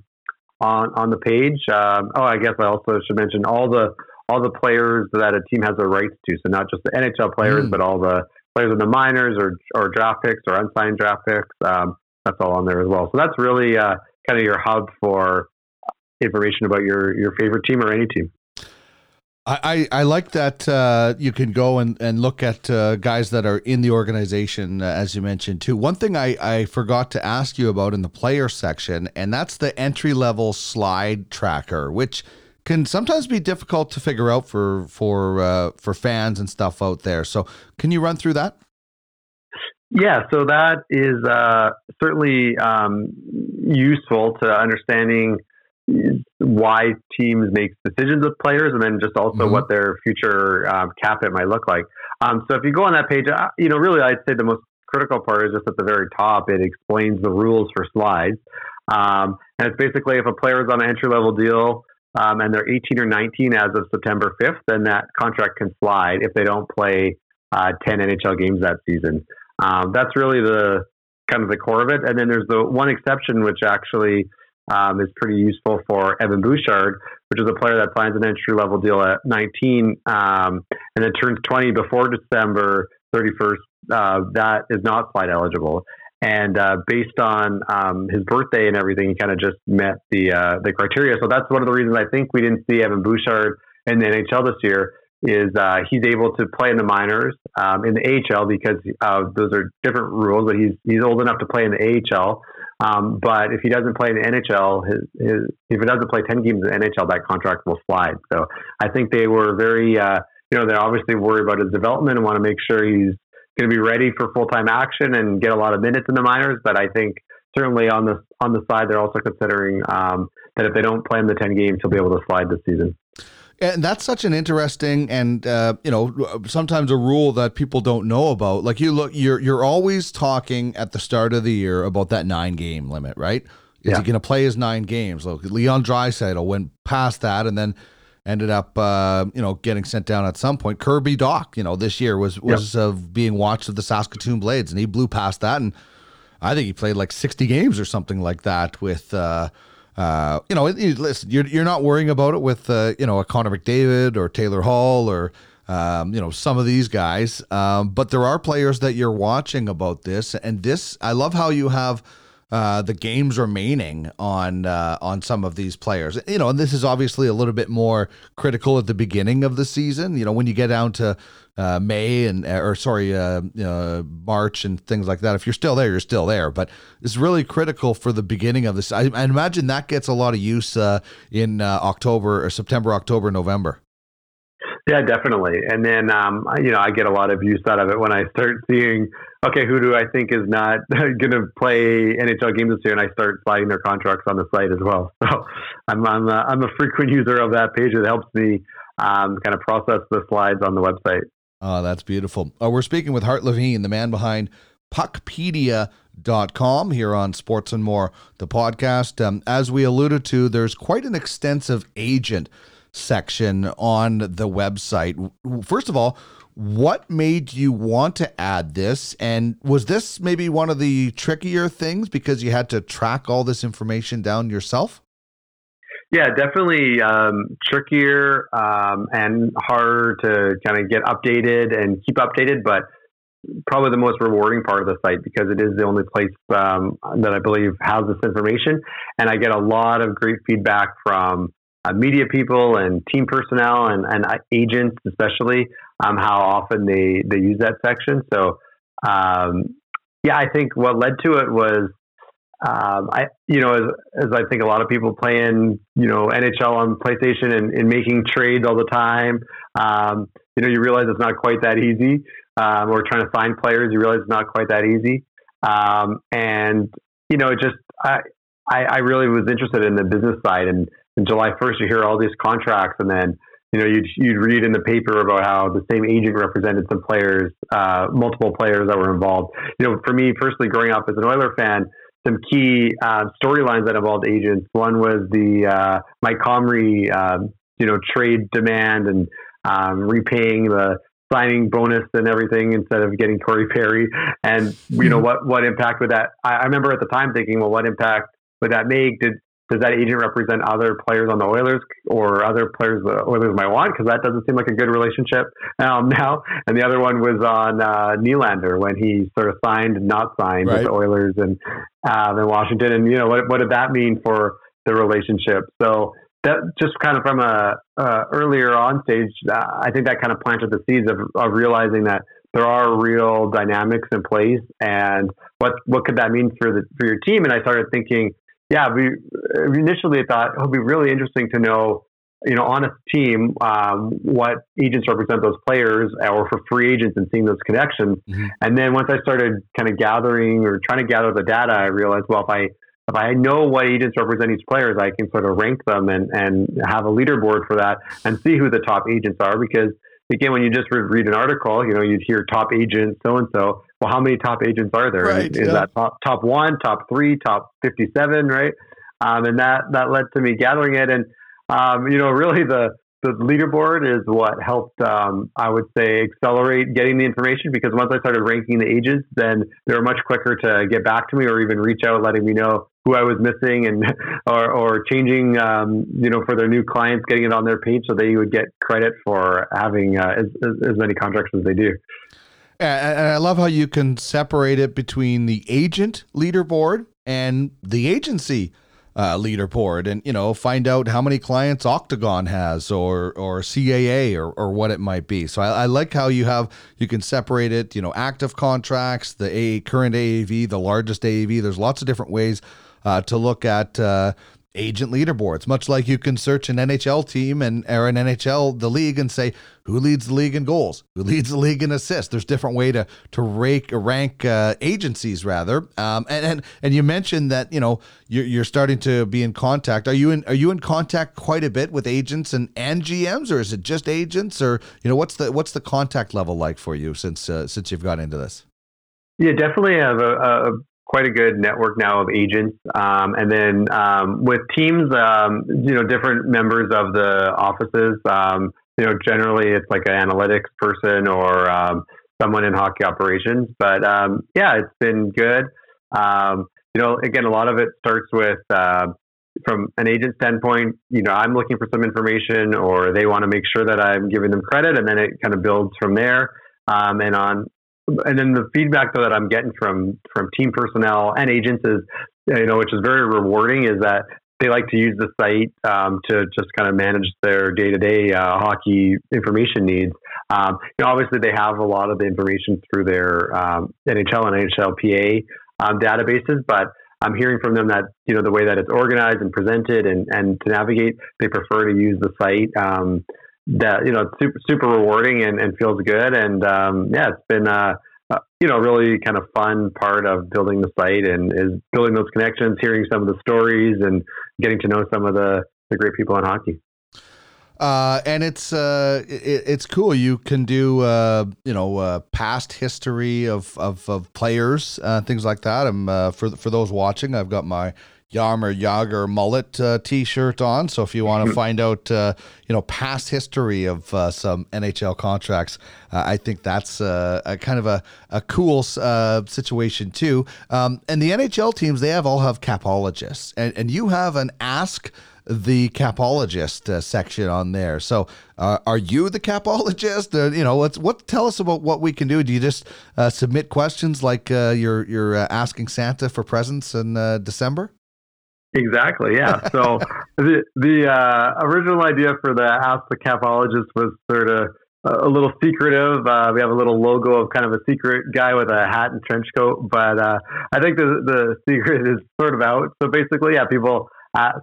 on on the page. Um, oh, I guess I also should mention all the all the players that a team has the rights to. So not just the NHL players, mm. but all the players in the minors or or draft picks or unsigned draft picks. Um, that's all on there as well. So that's really uh, kind of your hub for information about your your favorite team or any team. I, I, like that uh, you can go and, and look at uh, guys that are in the organization, uh, as you mentioned, too. One thing I, I forgot to ask you about in the player section, and that's the entry level slide tracker, which can sometimes be difficult to figure out for for uh, for fans and stuff out there. So, can you run through that? Yeah, so that is uh, certainly um, useful to understanding why teams make decisions with players, and then just also mm-hmm. what their future um, cap it might look like. Um, so if you go on that page, uh, you know, really, I'd say the most critical part is just at the very top. It explains the rules for slides, um, and it's basically if a player is on an entry level deal. Um, and they're 18 or 19 as of September 5th, then that contract can slide if they don't play uh, 10 NHL games that season. Um, that's really the kind of the core of it. And then there's the one exception, which actually um, is pretty useful for Evan Bouchard, which is a player that signs an entry level deal at 19 um, and then turns 20 before December 31st. Uh, that is not slide eligible. And uh, based on um, his birthday and everything, he kind of just met the uh, the criteria. So that's one of the reasons I think we didn't see Evan Bouchard in the NHL this year. Is uh, he's able to play in the minors um, in the AHL because those are different rules, but he's he's old enough to play in the AHL. Um, but if he doesn't play in the NHL, his, his, if he doesn't play 10 games in the NHL, that contract will slide. So I think they were very, uh, you know, they're obviously worried about his development and want to make sure he's going to be ready for full time action and get a lot of minutes in the minors. But I think certainly on the on the side, they're also considering um, that if they don't play in the 10 games, he'll be able to slide this season. And that's such an interesting and uh, you know sometimes a rule that people don't know about. Like you look, you're you're always talking at the start of the year about that nine game limit, right? Is yeah. he going to play his nine games? Look, Leon Draisaitl went past that and then ended up uh, you know getting sent down at some point. Kirby Dach, you know, this year was was yep. uh, being watched of the Saskatoon Blades, and he blew past that, and I think he played like sixty games or something like that with. Uh, uh, you know, listen, you're you're not worrying about it with uh, you know a Connor McDavid or Taylor Hall or um, you know some of these guys, um, but there are players that you're watching about this, and this I love how you have. Uh, the games remaining on uh, on some of these players, you know, and this is obviously a little bit more critical at the beginning of the season. You know, when you get down to uh, May and uh, or sorry uh, uh, March and things like that. If you're still there, you're still there. But it's really critical for the beginning of this. I, I imagine that gets a lot of use in October or September, October, November. Yeah, definitely. And then um, you know I get a lot of use out of it when I start seeing okay, who do I think is not <laughs> going to play NHL games this year, and I start sliding their contracts on the site as well. <laughs> So I'm I'm a, I'm a frequent user of that page. It helps me um, kind of process the slides on the website. Oh, that's beautiful. Uh, we're speaking with Hart Levine, the man behind puckpedia.com here on Sports and More, the podcast. Um, as we alluded to, there's quite an extensive agent section on the website. First of all, what made you want to add this? And was this maybe one of the trickier things because you had to track all this information down yourself? Yeah, definitely um, trickier um, and harder to kind of get updated and keep updated, but probably the most rewarding part of the site because it is the only place um, that I believe has this information. And I get a lot of great feedback from uh, media people and team personnel and, and uh, agents, especially, um, how often they, they use that section. So, um, yeah, I think what led to it was um, I, you know, as, as I think a lot of people playing, you know, NHL on PlayStation and, and making trades all the time, um, you know, you realize it's not quite that easy. Um, or trying to find players, you realize it's not quite that easy. Um, and you know, it just I, I, I really was interested in the business side. And, in July 1st, you hear all these contracts, and then you know, you'd, you'd read in the paper about how the same agent represented some players, uh, multiple players that were involved. You know, for me personally, growing up as an Oiler fan, some key uh, storylines that involved agents. One was the uh, Mike Comrie, uh, you know, trade demand and um, repaying the signing bonus and everything instead of getting Corey Perry. And you know mm-hmm. what what impact would that? I, I remember at the time thinking, well, what impact would that make? Did does that agent represent other players on the Oilers or other players the Oilers might want? Because that doesn't seem like a good relationship um, <laughs> now. And the other one was on uh, Nylander when he sort of signed and not signed right. with the Oilers and um, in Washington. And you know what what did that mean for the relationship? So that just kind of from a uh, earlier on stage, uh, I think that kind of planted the seeds of, of realizing that there are real dynamics in place, and what what could that mean for the for your team? And I started thinking, yeah, we initially thought it would be really interesting to know, you know, on a team, um, what agents represent those players, or for free agents, and seeing those connections. Mm-hmm. And then once I started kind of gathering or trying to gather the data, I realized, well, if I if I know what agents represent each players, I can sort of rank them and, and have a leaderboard for that and see who the top agents are. Because again, when you just read an article, you know, you'd hear top agent so and so. Well, how many top agents are there? Right, is yeah. that top top one, top three, top fifty seven, right? Um, and that that led to me gathering it, and um, you know, really the the leaderboard is what helped, um, I would say, accelerate getting the information because once I started ranking the agents, then they were much quicker to get back to me or even reach out, letting me know who I was missing and <laughs> or, or changing, um, you know, for their new clients, getting it on their page so they would get credit for having uh, as, as many contracts as they do. And I love how you can separate it between the agent leaderboard and the agency uh, leaderboard and you know find out how many clients Octagon has or or CAA or, or what it might be. So I, I like how you have you can separate it. You know, active contracts, the a current AAV, the largest AAV. There's lots of different ways uh, to look at uh, agent leaderboards, much like you can search an NHL team and or an NHL the league and say who leads the league in goals, who leads the league in assists. There's different way to to rank rank uh, agencies rather. Um, and and and you mentioned that you know you're, you're starting to be in contact. Are you in are you in contact quite a bit with agents and and GMs, or is it just agents, or you know what's the what's the contact level like for you since uh, since you've got into this? Yeah, definitely have a, a quite a good network now of agents. Um, and then um, with teams, um, you know, different members of the offices, um, you know, generally it's like an analytics person or someone in hockey operations. But yeah, it's been good. you know, again, a lot of it starts with uh, from an agent standpoint, you know, I'm looking for some information or they want to make sure that I'm giving them credit and then it kind of builds from there. Um, and on and then the feedback though that I'm getting from from team personnel and agents is, you know, which is very rewarding, is that they like to use the site um, to just kind of manage their day to day hockey information needs. Um, you know, obviously, they have a lot of the information through their um, NHL and NHLPA um, databases, but I'm hearing from them that you know the way that it's organized and presented and and to navigate, they prefer to use the site. That you know super super rewarding and, and feels good and um, yeah it's been uh, you know really kind of fun part of building the site and is building those connections hearing some of the stories and getting to know some of the, the great people in hockey uh, and it's uh, it, it's cool. You can do uh, you know uh, past history of of, of players, uh, things like that. I'm uh, for for those watching. I've got my Jaromir Jagr mullet uh, T-shirt on. So if you want to find out, uh, you know, past history of uh, some NHL contracts, uh, I think that's uh, a kind of a, a cool uh, situation too. Um, and the NHL teams, they have all have capologists, and, and you have an ask the capologist section on there. So are you the capologist? you know, let's what tell us about what we can do. Do you just submit questions like you're you're asking Santa for presents in December? Exactly. Yeah. So <laughs> the the uh, original idea for the Ask the Capologist was sort of a little secretive. Uh, we have a little logo of kind of a secret guy with a hat and trench coat, but uh, I think the the <laughs> secret is sort of out. So basically, yeah, people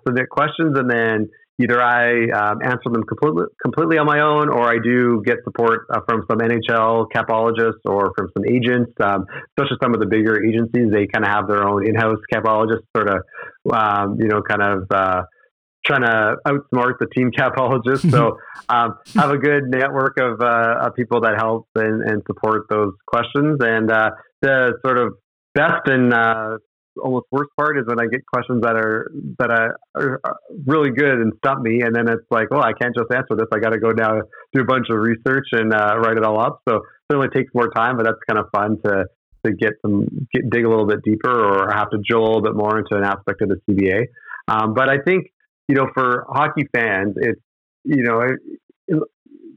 submit questions and then either I um, answer them completely, completely on my own, or I do get support uh, from some NHL capologists or from some agents, um, especially some of the bigger agencies. They kind of have their own in-house capologists, sort of, um, you know, kind of uh, trying to outsmart the team <laughs> capologists. so <laughs> um, have a good network of, uh, of people that help and, and, support those questions. And uh, the sort of best and uh, almost worst part is when I get questions that are that are, are really good and stump me, and then it's like, well, I can't just answer this. I got to go now do a bunch of research and uh, write it all up. So it certainly takes more time, but that's kind of fun to to get some get, dig a little bit deeper or have to drill a little bit more into an aspect of the CBA. Um, but I think you know for hockey fans, it's you know.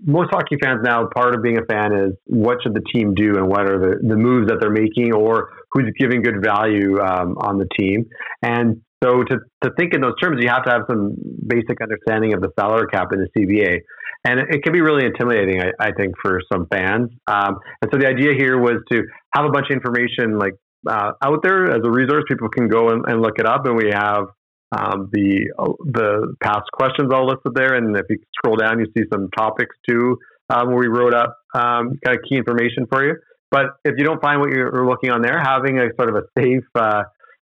Most hockey fans now, part of being a fan is what should the team do and what are the, the moves that they're making or who's giving good value um, on the team. And So to, to think in those terms, you have to have some basic understanding of the salary cap in the CBA. And it, can be really intimidating, I, I think, for some fans. Um, and so the idea here was to have a bunch of information like uh, out there as a resource. People can go and, and look it up, and we have um, the the past questions all listed there. And if you scroll down, you see some topics too, um, where we wrote up um, kind of key information for you. But if you don't find what you're looking on there, having a sort of a safe uh,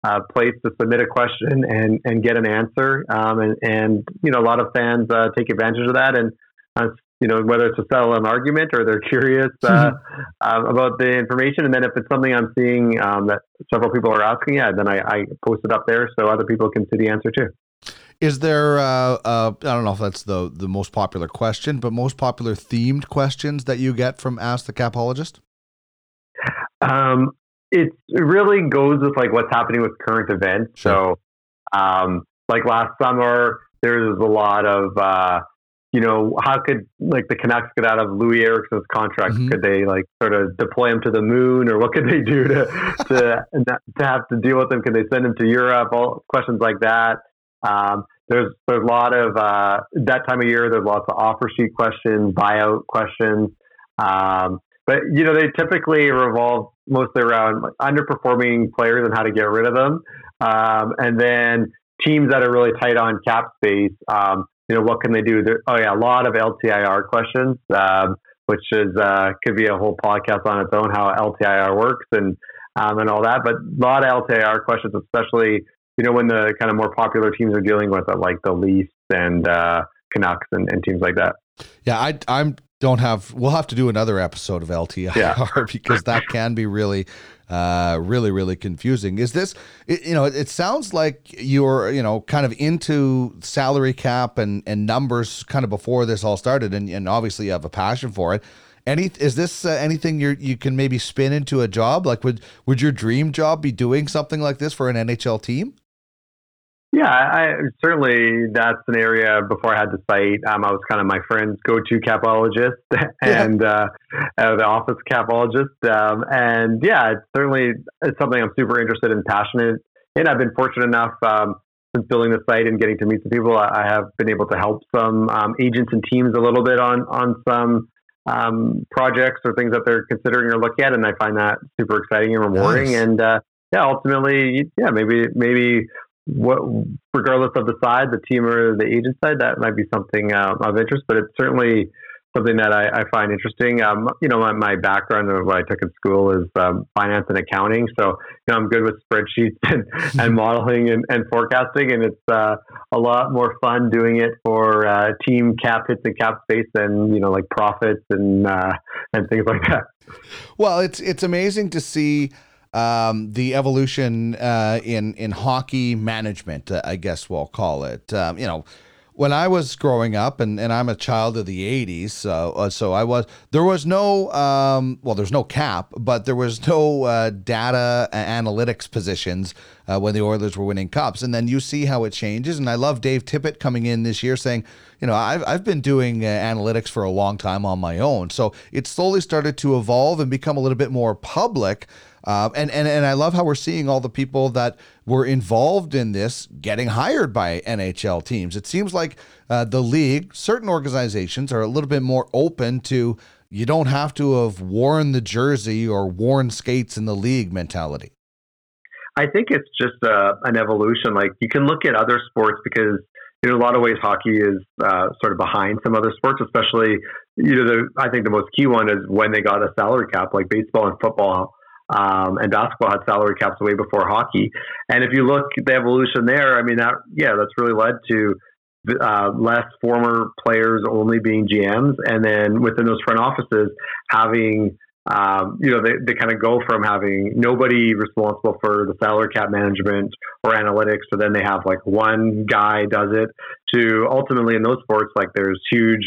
uh, place to submit a question and, and get an answer, um, and, and you know a lot of fans uh, take advantage of that, and uh, you know whether it's to settle an argument or they're curious uh, mm-hmm. about the information, and then if it's something I'm seeing um, that several people are asking, yeah, then I, I post it up there so other people can see the answer too. Is there? Uh, uh, I don't know if that's the the most popular question, but most popular themed questions that you get from Ask the Capologist. Um, it really goes with like what's happening with current events. Sure. So, um, like last summer, there was a lot of, uh, you know, how could like the Canucks get out of Loui Eriksson's contract? Mm-hmm. Could they like sort of deploy him to the moon, or what could they do to <laughs> to to have to deal with him? Can they send him to Europe? All questions like that. Um, there's there's a lot of uh, that time of year. There's lots of offer sheet questions, buyout questions. Um, but you know, they typically revolve mostly around like, underperforming players and how to get rid of them, um, and then teams that are really tight on cap space. Um, you know, what can they do? There, oh yeah, a lot of LTIR questions, um, which is uh, could be a whole podcast on its own how LTIR works and um, and all that. But a lot of LTIR questions, especially you know when the kind of more popular teams are dealing with it, like the Leafs and uh, Canucks and, and teams like that. Yeah, I, I'm don't have we'll have to do another episode of LTIR yeah. <laughs> because that can be really uh, really really confusing. Is this it, you know it, it, sounds like you're you know kind of into salary cap and and numbers kind of before this all started and, and obviously you have a passion for it. Any is this uh, anything you you can maybe spin into a job? Like would would your dream job be doing something like this for an NHL team yeah, I certainly that's an area before I had the site. Um, I was kind of my friend's go-to capologist <laughs> and yeah. uh, the office capologist. Um, and yeah, it's certainly it's something I'm super interested and passionate in. I've been fortunate enough um, since building the site and getting to meet some people. I, I have been able to help some um, agents and teams a little bit on on some um, projects or things that they're considering or looking at, and I find that super exciting and rewarding. Nice. And uh, yeah, ultimately, yeah, maybe maybe what, regardless of the side, the team or the agent side, that might be something um, of interest. But it's certainly something that I, I find interesting. Um, you know, my, my, background of what I took in school is um, finance and accounting, so you know I'm good with spreadsheets <laughs> and, and <laughs> modeling and, and, forecasting, and it's uh, a lot more fun doing it for uh, team cap hits and cap space than you know like profits and uh, and things like that. Well, it's it's amazing to see um, the evolution uh, in in hockey management, uh, I guess we'll call it. Um, you know, when I was growing up, and, and I'm a child of the '80s, so uh, so I was there was no um, well, there's no cap, but there was no uh, data analytics positions uh, when the Oilers were winning cups, and then you see how it changes. And I love Dave Tippett coming in this year saying, you know, I've I've been doing uh, analytics for a long time on my own, so it slowly started to evolve and become a little bit more public. Uh, and, and, and I love how we're seeing all the people that were involved in this getting hired by NHL teams. It seems like uh, the league, certain organizations are a little bit more open to you don't have to have worn the jersey or worn skates in the league mentality. I think it's just uh, an evolution. Like you can look at other sports because in a lot of ways hockey is uh, sort of behind some other sports, especially you know the I think the most key one is when they got a salary cap, like baseball and football um, and basketball had salary caps way before hockey. And if you look at the evolution there, I mean, that yeah, that's really led to uh, less former players only being GMs, and then within those front offices having. Um, you know, they, they kind of go from having nobody responsible for the salary cap management or analytics, so then they have like one guy does it, to ultimately in those sports, like there's huge,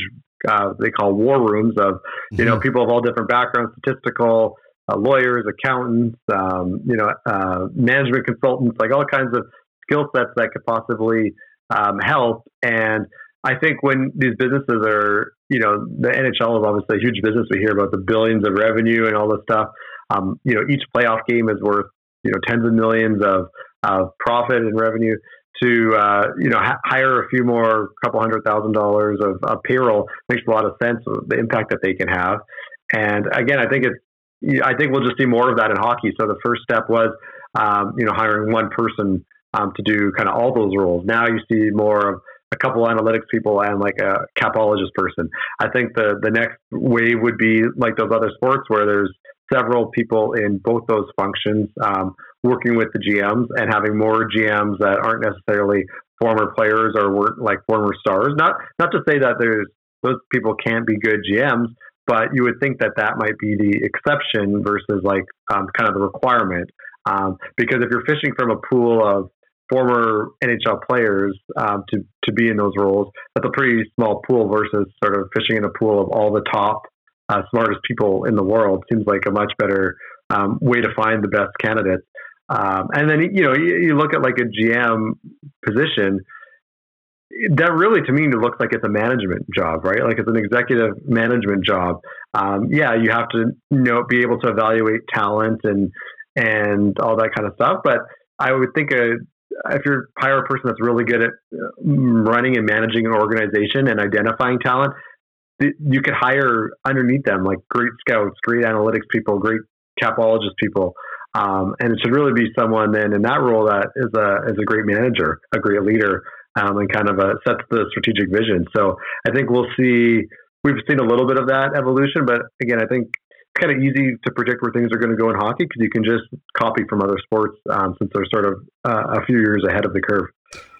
uh, they call war rooms of, you know, mm-hmm. people of all different backgrounds, statistical, uh, lawyers, accountants, um, you know, uh, management consultants, like all kinds of skill sets that could possibly um, help. And I think when these businesses are, you know, the NHL is obviously a huge business. We hear about the billions of revenue and all this stuff. Um, you know, each playoff game is worth, you know, tens of millions of of profit and revenue to uh, you know ha- hire a few more couple hundred thousand dollars of, of payroll makes a lot of sense of the impact that they can have and again i think it's I think we'll just see more of that in hockey. So the first step was, um, you know, hiring one person um, to do kind of all those roles. Now you see more of a couple analytics people and like a capologist person. I think the the next wave would be like those other sports where there's several people in both those functions um, working with the GMs and having more GMs that aren't necessarily former players or were like former stars. Not not to say that there's those people can't be good GMs, but you would think that that might be the exception versus like um, kind of the requirement. Um, because if you're fishing from a pool of former NHL players um, to to be in those roles, that's a pretty small pool versus sort of fishing in a pool of all the top uh, smartest people in the world. Seems like a much better um, way to find the best candidates. Um, and then you know you, you look at like a GM position that really to me looks like it's a management job, right? Like it's an executive management job. Um, yeah, you have to know be able to evaluate talent and and all that kind of stuff. But I would think a if you hire a person that's really good at uh, running and managing an organization and identifying talent, you could hire underneath them like great scouts, great analytics people, great capologist people. Um, and it should really be someone then in that role that is a is a great manager, a great leader, um, and kind of a, sets the strategic vision. So I think we'll see. We've seen a little bit of that evolution, but again, I think it's kind of easy to predict where things are going to go in hockey because you can just copy from other sports um, since they're sort of uh, a few years ahead of the curve.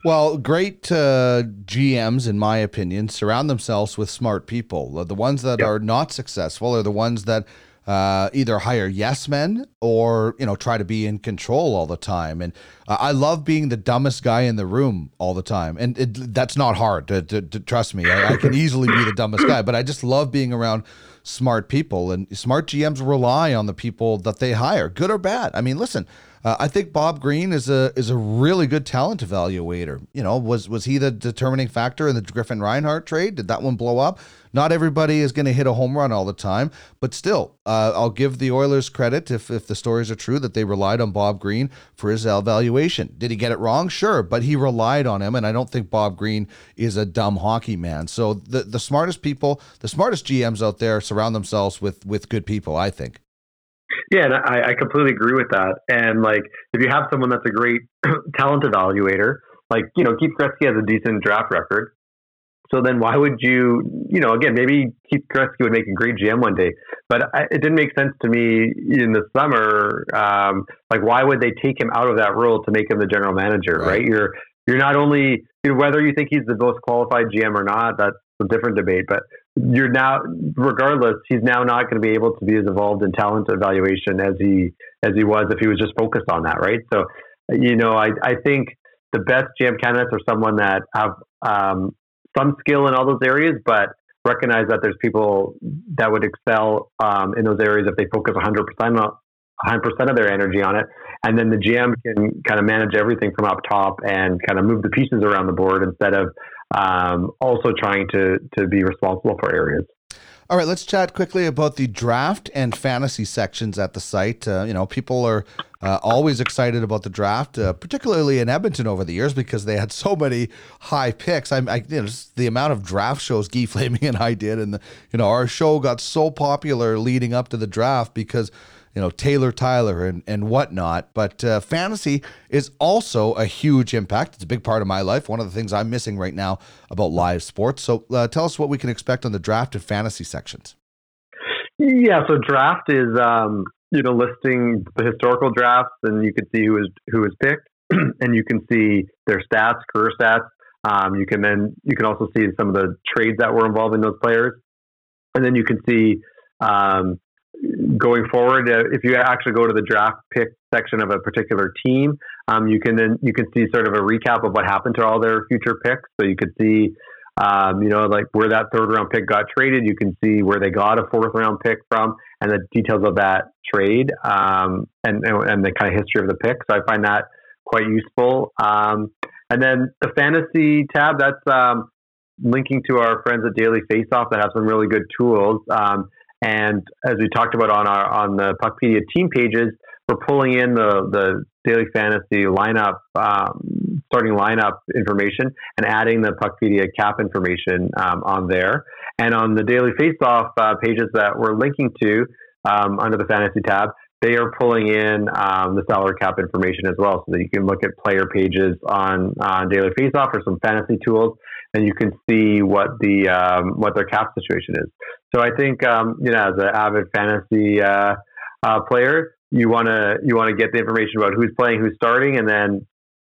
Well, great uh, GMs, in my opinion, surround themselves with smart people. The ones that yep. are not successful are the ones that uh, either hire yes men or you know try to be in control all the time. And uh, I love being the dumbest guy in the room all the time, and it, that's not hard. To, to, to trust me, I, I, can easily be the dumbest guy. But I just love being around smart people, and smart GMs rely on the people that they hire, good or bad. I mean, listen. Uh, I think Bob Green is a is a really good talent evaluator. You know, was was he the determining factor in the Griffin Reinhart trade? Did that one blow up? Not everybody is going to hit a home run all the time, but still, uh, I'll give the Oilers credit if if the stories are true that they relied on Bob Green for his evaluation. Did he get it wrong? Sure, but he relied on him, and I don't think Bob Green is a dumb hockey man. So the the smartest people, the smartest GMs out there, surround themselves with with good people. I think. Yeah, and I, I completely agree with that. And like, if you have someone that's a great <clears throat> talent evaluator, like you know, Keith Gretzky has a decent draft record. So then, why would you, you know, again, maybe Keith Gretzky would make a great GM one day, but I, it didn't make sense to me in the summer. Um, like, why would they take him out of that role to make him the general manager? Right? right? You're you're not only whether you think he's the most qualified GM or not. That's a different debate. But you're now, regardless, he's now not going to be able to be as involved in talent evaluation as he as he was if he was just focused on that, right? So, you know, I I think the best GM candidates are someone that have um, some skill in all those areas, but recognize that there's people that would excel um, in those areas if they focus 100% on 100% of their energy on it. And then the GM can kind of manage everything from up top and kind of move the pieces around the board instead of um, also trying to, to be responsible for areas. All right, let's chat quickly about the draft and fantasy sections at the site. Uh, you know, people are uh, always excited about the draft, uh, particularly in Edmonton over the years because they had so many high picks. I, I you know, the amount of draft shows Guy Flaming <laughs> and I did, and the, you know, our show got so popular leading up to the draft because you know Taylor Tyler and and whatnot. But uh, fantasy is also a huge impact. It's a big part of my life. One of the things I'm missing right now about live sports. So uh, tell us what we can expect on the draft and fantasy sections. Yeah, so draft is um, you know listing the historical drafts, and you can see who is who is picked, <clears throat> and you can see their stats, career stats. Um, you can then you can also see some of the trades that were involving those players, and then you can see um, going forward, uh, if you actually go to the draft pick section of a particular team, um, you can then you can see sort of a recap of what happened to all their future picks. So you could see, um, you know, like where that third round pick got traded. You can see where they got a fourth round pick from, and the details of that trade, um, and and the kind of history of the pick. So I find that quite useful. Um, and then the fantasy tab, that's um, linking to our friends at Daily Faceoff that have some really good tools. Um, and as we talked about on our on the Puckpedia team pages, we're pulling in the the daily fantasy lineup, um, starting lineup information, and adding the Puckpedia cap information um, on there. And on the daily face-off uh, pages that we're linking to um, under the fantasy tab, they are pulling in um, the salary cap information as well, so that you can look at player pages on on daily faceoff or some fantasy tools, and you can see what the um, what their cap situation is. So I think um, you know, as an avid fantasy uh, uh, player, you want to you want to get the information about who's playing, who's starting, and then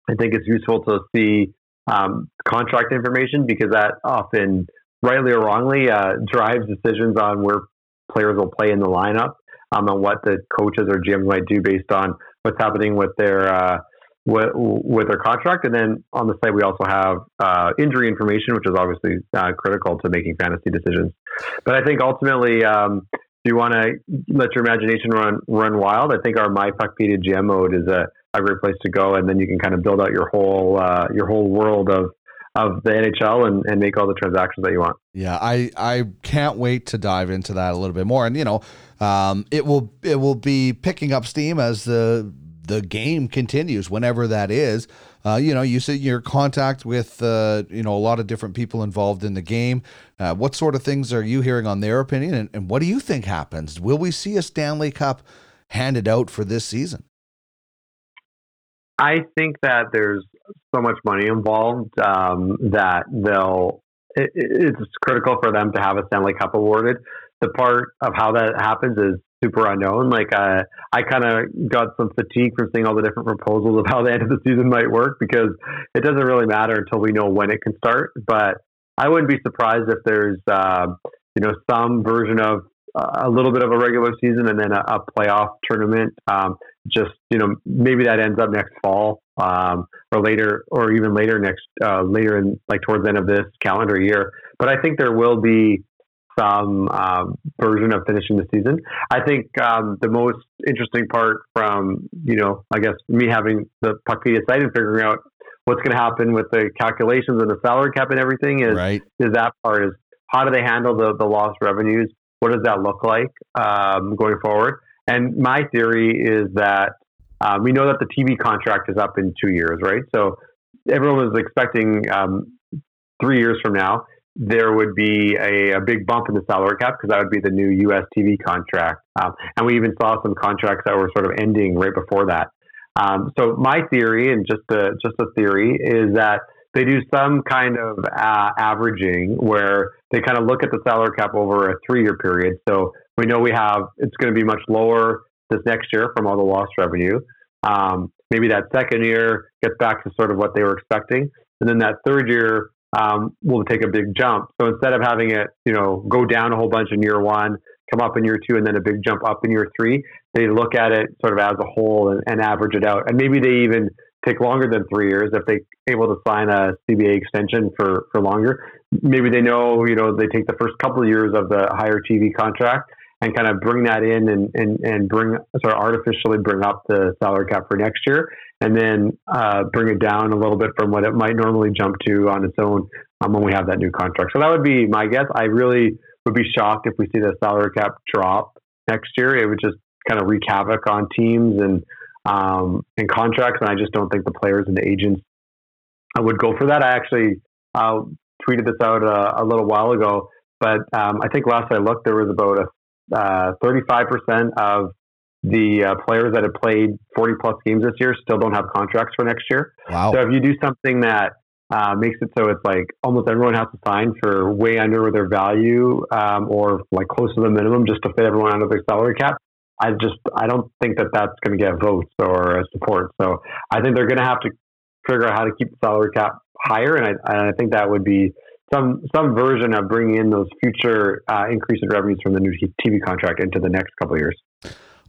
I think it's useful to see um, contract information because that often, rightly or wrongly, uh, drives decisions on where players will play in the lineup um, and what the coaches or GMs might do based on what's happening with their uh, with, their contract. And then on the site, we also have uh, injury information, which is obviously uh, critical to making fantasy decisions. But I think ultimately, um, if you want to let your imagination run run wild, I think our My Puckpedia GM mode is a, a great place to go, and then you can kind of build out your whole uh, your whole world of of the NHL and, and make all the transactions that you want. Yeah, I I can't wait to dive into that a little bit more, and you know, um, it will it will be picking up steam as the the game continues, whenever that is. Uh, you know, you said your contact with uh, you know a lot of different people involved in the game. Uh, what sort of things are you hearing on their opinion, and, and what do you think happens? Will we see a Stanley Cup handed out for this season? I think that there's so much money involved um, that they'll. It, it's critical for them to have a Stanley Cup awarded. The part of how that happens is super unknown. Like uh, I kind of got some fatigue from seeing all the different proposals of how the end of the season might work because it doesn't really matter until we know when it can start. But I wouldn't be surprised if there's uh, you know some version of a little bit of a regular season and then a, a playoff tournament. Um, just you know maybe that ends up next fall um, or later or even later next uh, later in like towards the end of this calendar year. But I think there will be some um, version of finishing the season. I think um, the most interesting part from, you know, I guess me having the Puckpedia site and figuring out what's going to happen with the calculations and the salary cap and everything is, right. is that part is how do they handle the, the lost revenues? What does that look like um, going forward? And my theory is that um, we know that the TV contract is up in two years, right? So everyone was expecting um, three years from now there would be a, a, big bump in the salary cap because that would be the new US TV contract. Um, and we even saw some contracts that were sort of ending right before that. Um, so my theory, and just a, just a theory, is that they do some kind of uh, averaging where they kind of look at the salary cap over a three year period. So we know we have it's going to be much lower this next year from all the lost revenue. Um, maybe that second year gets back to sort of what they were expecting, and then that third year um, will take a big jump. So instead of having it, you know, go down a whole bunch in year one, come up in year two, and then a big jump up in year three, they look at it sort of as a whole and, and average it out. And maybe they even take longer than three years if they're able to sign a CBA extension for for longer. Maybe they know, you know, they take the first couple of years of the higher TV contract and kind of bring that in and, and, and bring sort of artificially bring up the salary cap for next year and then uh, bring it down a little bit from what it might normally jump to on its own um, when we have that new contract. So that would be my guess. I really would be shocked if we see the salary cap drop next year. It would just kind of wreak havoc on teams and um, and contracts, and I just don't think the players and the agents would go for that. I actually uh, tweeted this out a, a, little while ago, but um, I think last I looked, there was about a uh, 35% of the uh, players that have played 40 plus games this year still don't have contracts for next year. Wow. So if you do something that uh, makes it so it's like almost everyone has to sign for way under their value um, or like close to the minimum just to fit everyone under their salary cap. I just I don't think that that's going to get votes or support. So I think they're going to have to figure out how to keep the salary cap higher, and I, and I think that would be some some version of bringing in those future uh, increase in revenues from the new TV contract into the next couple years.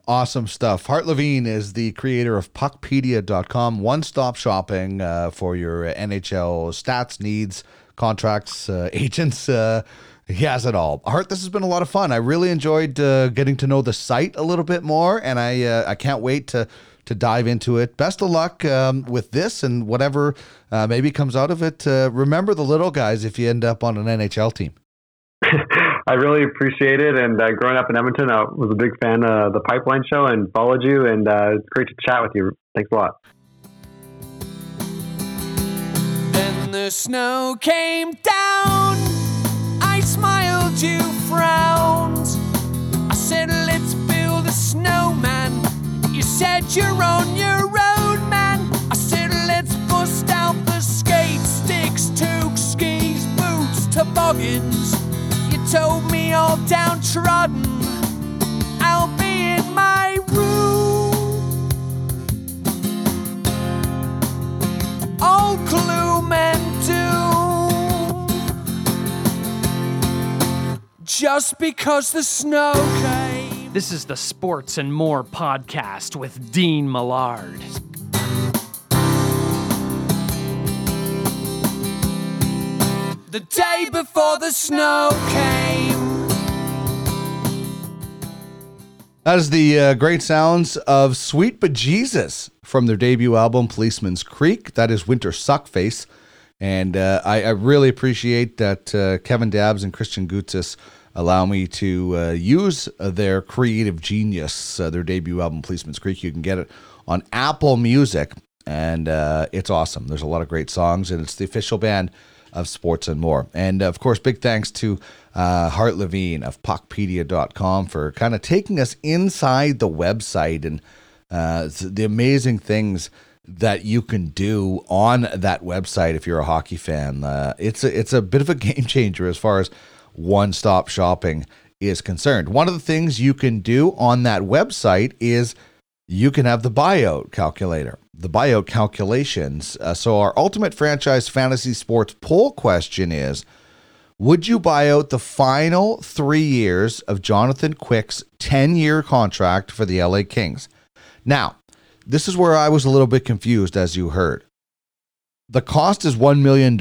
Awesome stuff. Hart Levine is the creator of Puckpedia.com, one stop shopping uh, for your NHL stats, needs, contracts, uh, <laughs> agents. Uh, he has it all. Hart, this has been a lot of fun. I really enjoyed uh, getting to know the site a little bit more, and I uh, I can't wait to to dive into it. Best of luck um, with this and whatever uh, maybe comes out of it. Uh, remember the little guys if you end up on an NHL team. <laughs> I really appreciate it. And uh, growing up in Edmonton, I was a big fan of the Pipeline Show and followed you. And uh, it's great to chat with you. Thanks a lot. Then the snow came down. I smiled, you frowned. I said, let's build a snowman. Said you're on your own, man. I said, let's bust out the skate sticks, toque, skis, boots, toboggans. You told me all downtrodden. I'll be in my room. all gloom and doom. Just because the snow came. This is the Sports and More podcast with Dean Millard. The day before the snow came. That is the uh, great sounds of Sweet Bejesus from their debut album, Policeman's Creek. That is Winter Suckface. And uh, I, I really appreciate that uh, Kevin Dabbs and Christian Gutzis allow me to uh, use their creative genius, uh, their debut album, Policeman's Creek. You can get it on Apple Music, and uh, it's awesome. There's a lot of great songs, and it's the official band of sports and more. And of course, big thanks to uh, Hart Levine of Puckpedia.com for kind of taking us inside the website and uh, the amazing things that you can do on that website if you're a hockey fan. Uh, it's a, it's a bit of a <laughs> game changer as far as one stop shopping is concerned. One of the things you can do on that website is you can have the buyout calculator, the buyout calculations. Uh, so, our ultimate franchise fantasy sports poll question is Would you buy out the final three years of Jonathan Quick's 10 year contract for the LA Kings? Now, this is where I was a little bit confused, as you heard. The cost is $1 million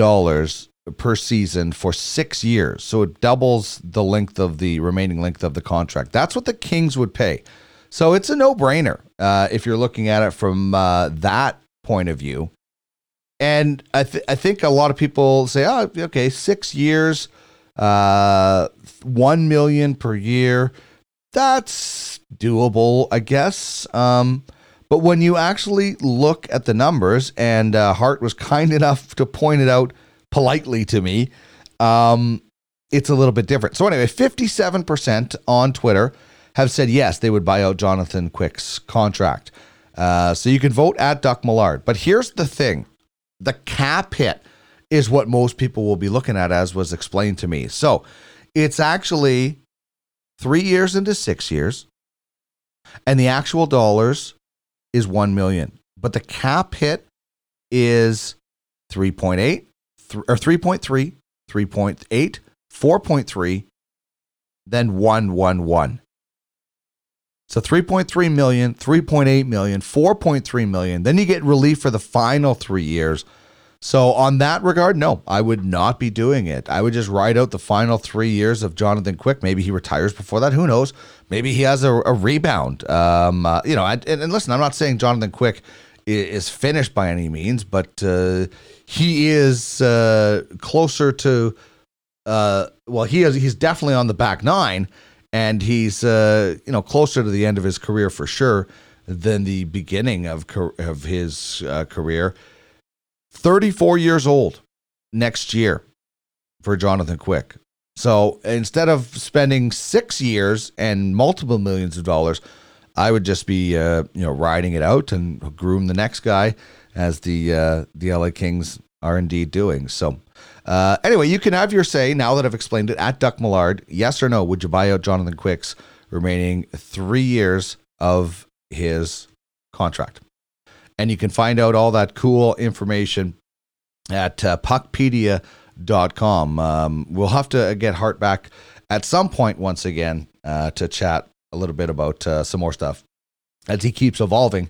per season for six years. So it doubles the length of the remaining length of the contract. That's what the Kings would pay. So it's a no brainer uh, if you're looking at it from uh, that point of view. And I, th- I think a lot of people say, oh, okay, six years, uh, one million per year. That's doable, I guess. Um, but when you actually look at the numbers, and uh, Hart was kind <laughs> enough to point it out politely to me, um, it's a little bit different. So, anyway, 57% on Twitter have said yes, they would buy out Jonathan Quick's contract. Uh, so you can vote at Duck Millard. But here's the thing the cap hit is what most people will be looking at, as was explained to me. So it's actually three years into six years, and the actual dollars is 1 million. But the cap hit is 3.8 th- or 3.3, 3.8, 4.3, then 111. So 3.3 million, 3.8 million, 4.3 million. Then you get relief for the final three years. So on that regard, no, I would not be doing it. I would just ride out the final three years of Jonathan Quick. Maybe he retires before that. Who knows? Maybe he has a, a rebound. Um, uh, you know, and, and, listen, I'm not saying Jonathan Quick is, finished by any means, but uh, he is uh, closer to. Uh, well, he is. He's definitely on the back nine and he's uh, you know closer to the end of his career for sure than the beginning of of his uh, career. Thirty four years old next year for Jonathan Quick. So instead of spending six years and multiple millions of dollars, I would just be uh, you know riding it out and groom the next guy, as the uh, the LA Kings are indeed doing. So uh, anyway, you can have your say now that I've explained it at Duck Millard. Yes or no? Would you buy out Jonathan Quick's remaining three years of his contract? And you can find out all that cool information at uh, puckpedia.com. Um, we'll have to get Hart back at some point once again uh, to chat a little bit about uh, some more stuff as he keeps evolving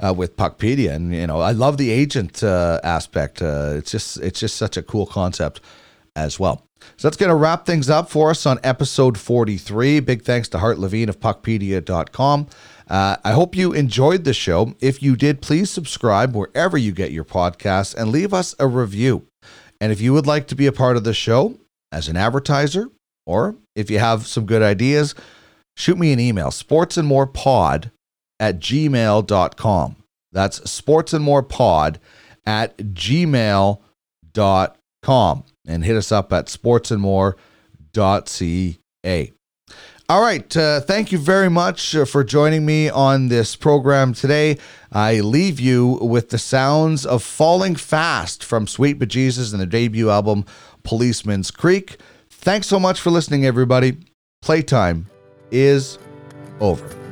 uh, with Puckpedia, and you know I love the agent uh, aspect. Uh, it's just it's just such a cool concept as well. So that's going to wrap things up for us on episode 43. Big thanks to Hart Levine of Puckpedia.com. Uh, I hope you enjoyed the show. If you did, please subscribe wherever you get your podcasts and leave us a review. And if you would like to be a part of the show as an advertiser, Or if you have some good ideas, shoot me an email sportsandmorepod at gmail.com. That's sports and more pod at gmail.com and hit us up at sportsandmore.ca. All right. Uh, thank you very much uh, for joining me on this program today. I leave you with the sounds of Falling Fast from Sweet Bejesus and their debut album, Policeman's Creek. Thanks so much for listening, everybody. Playtime is over.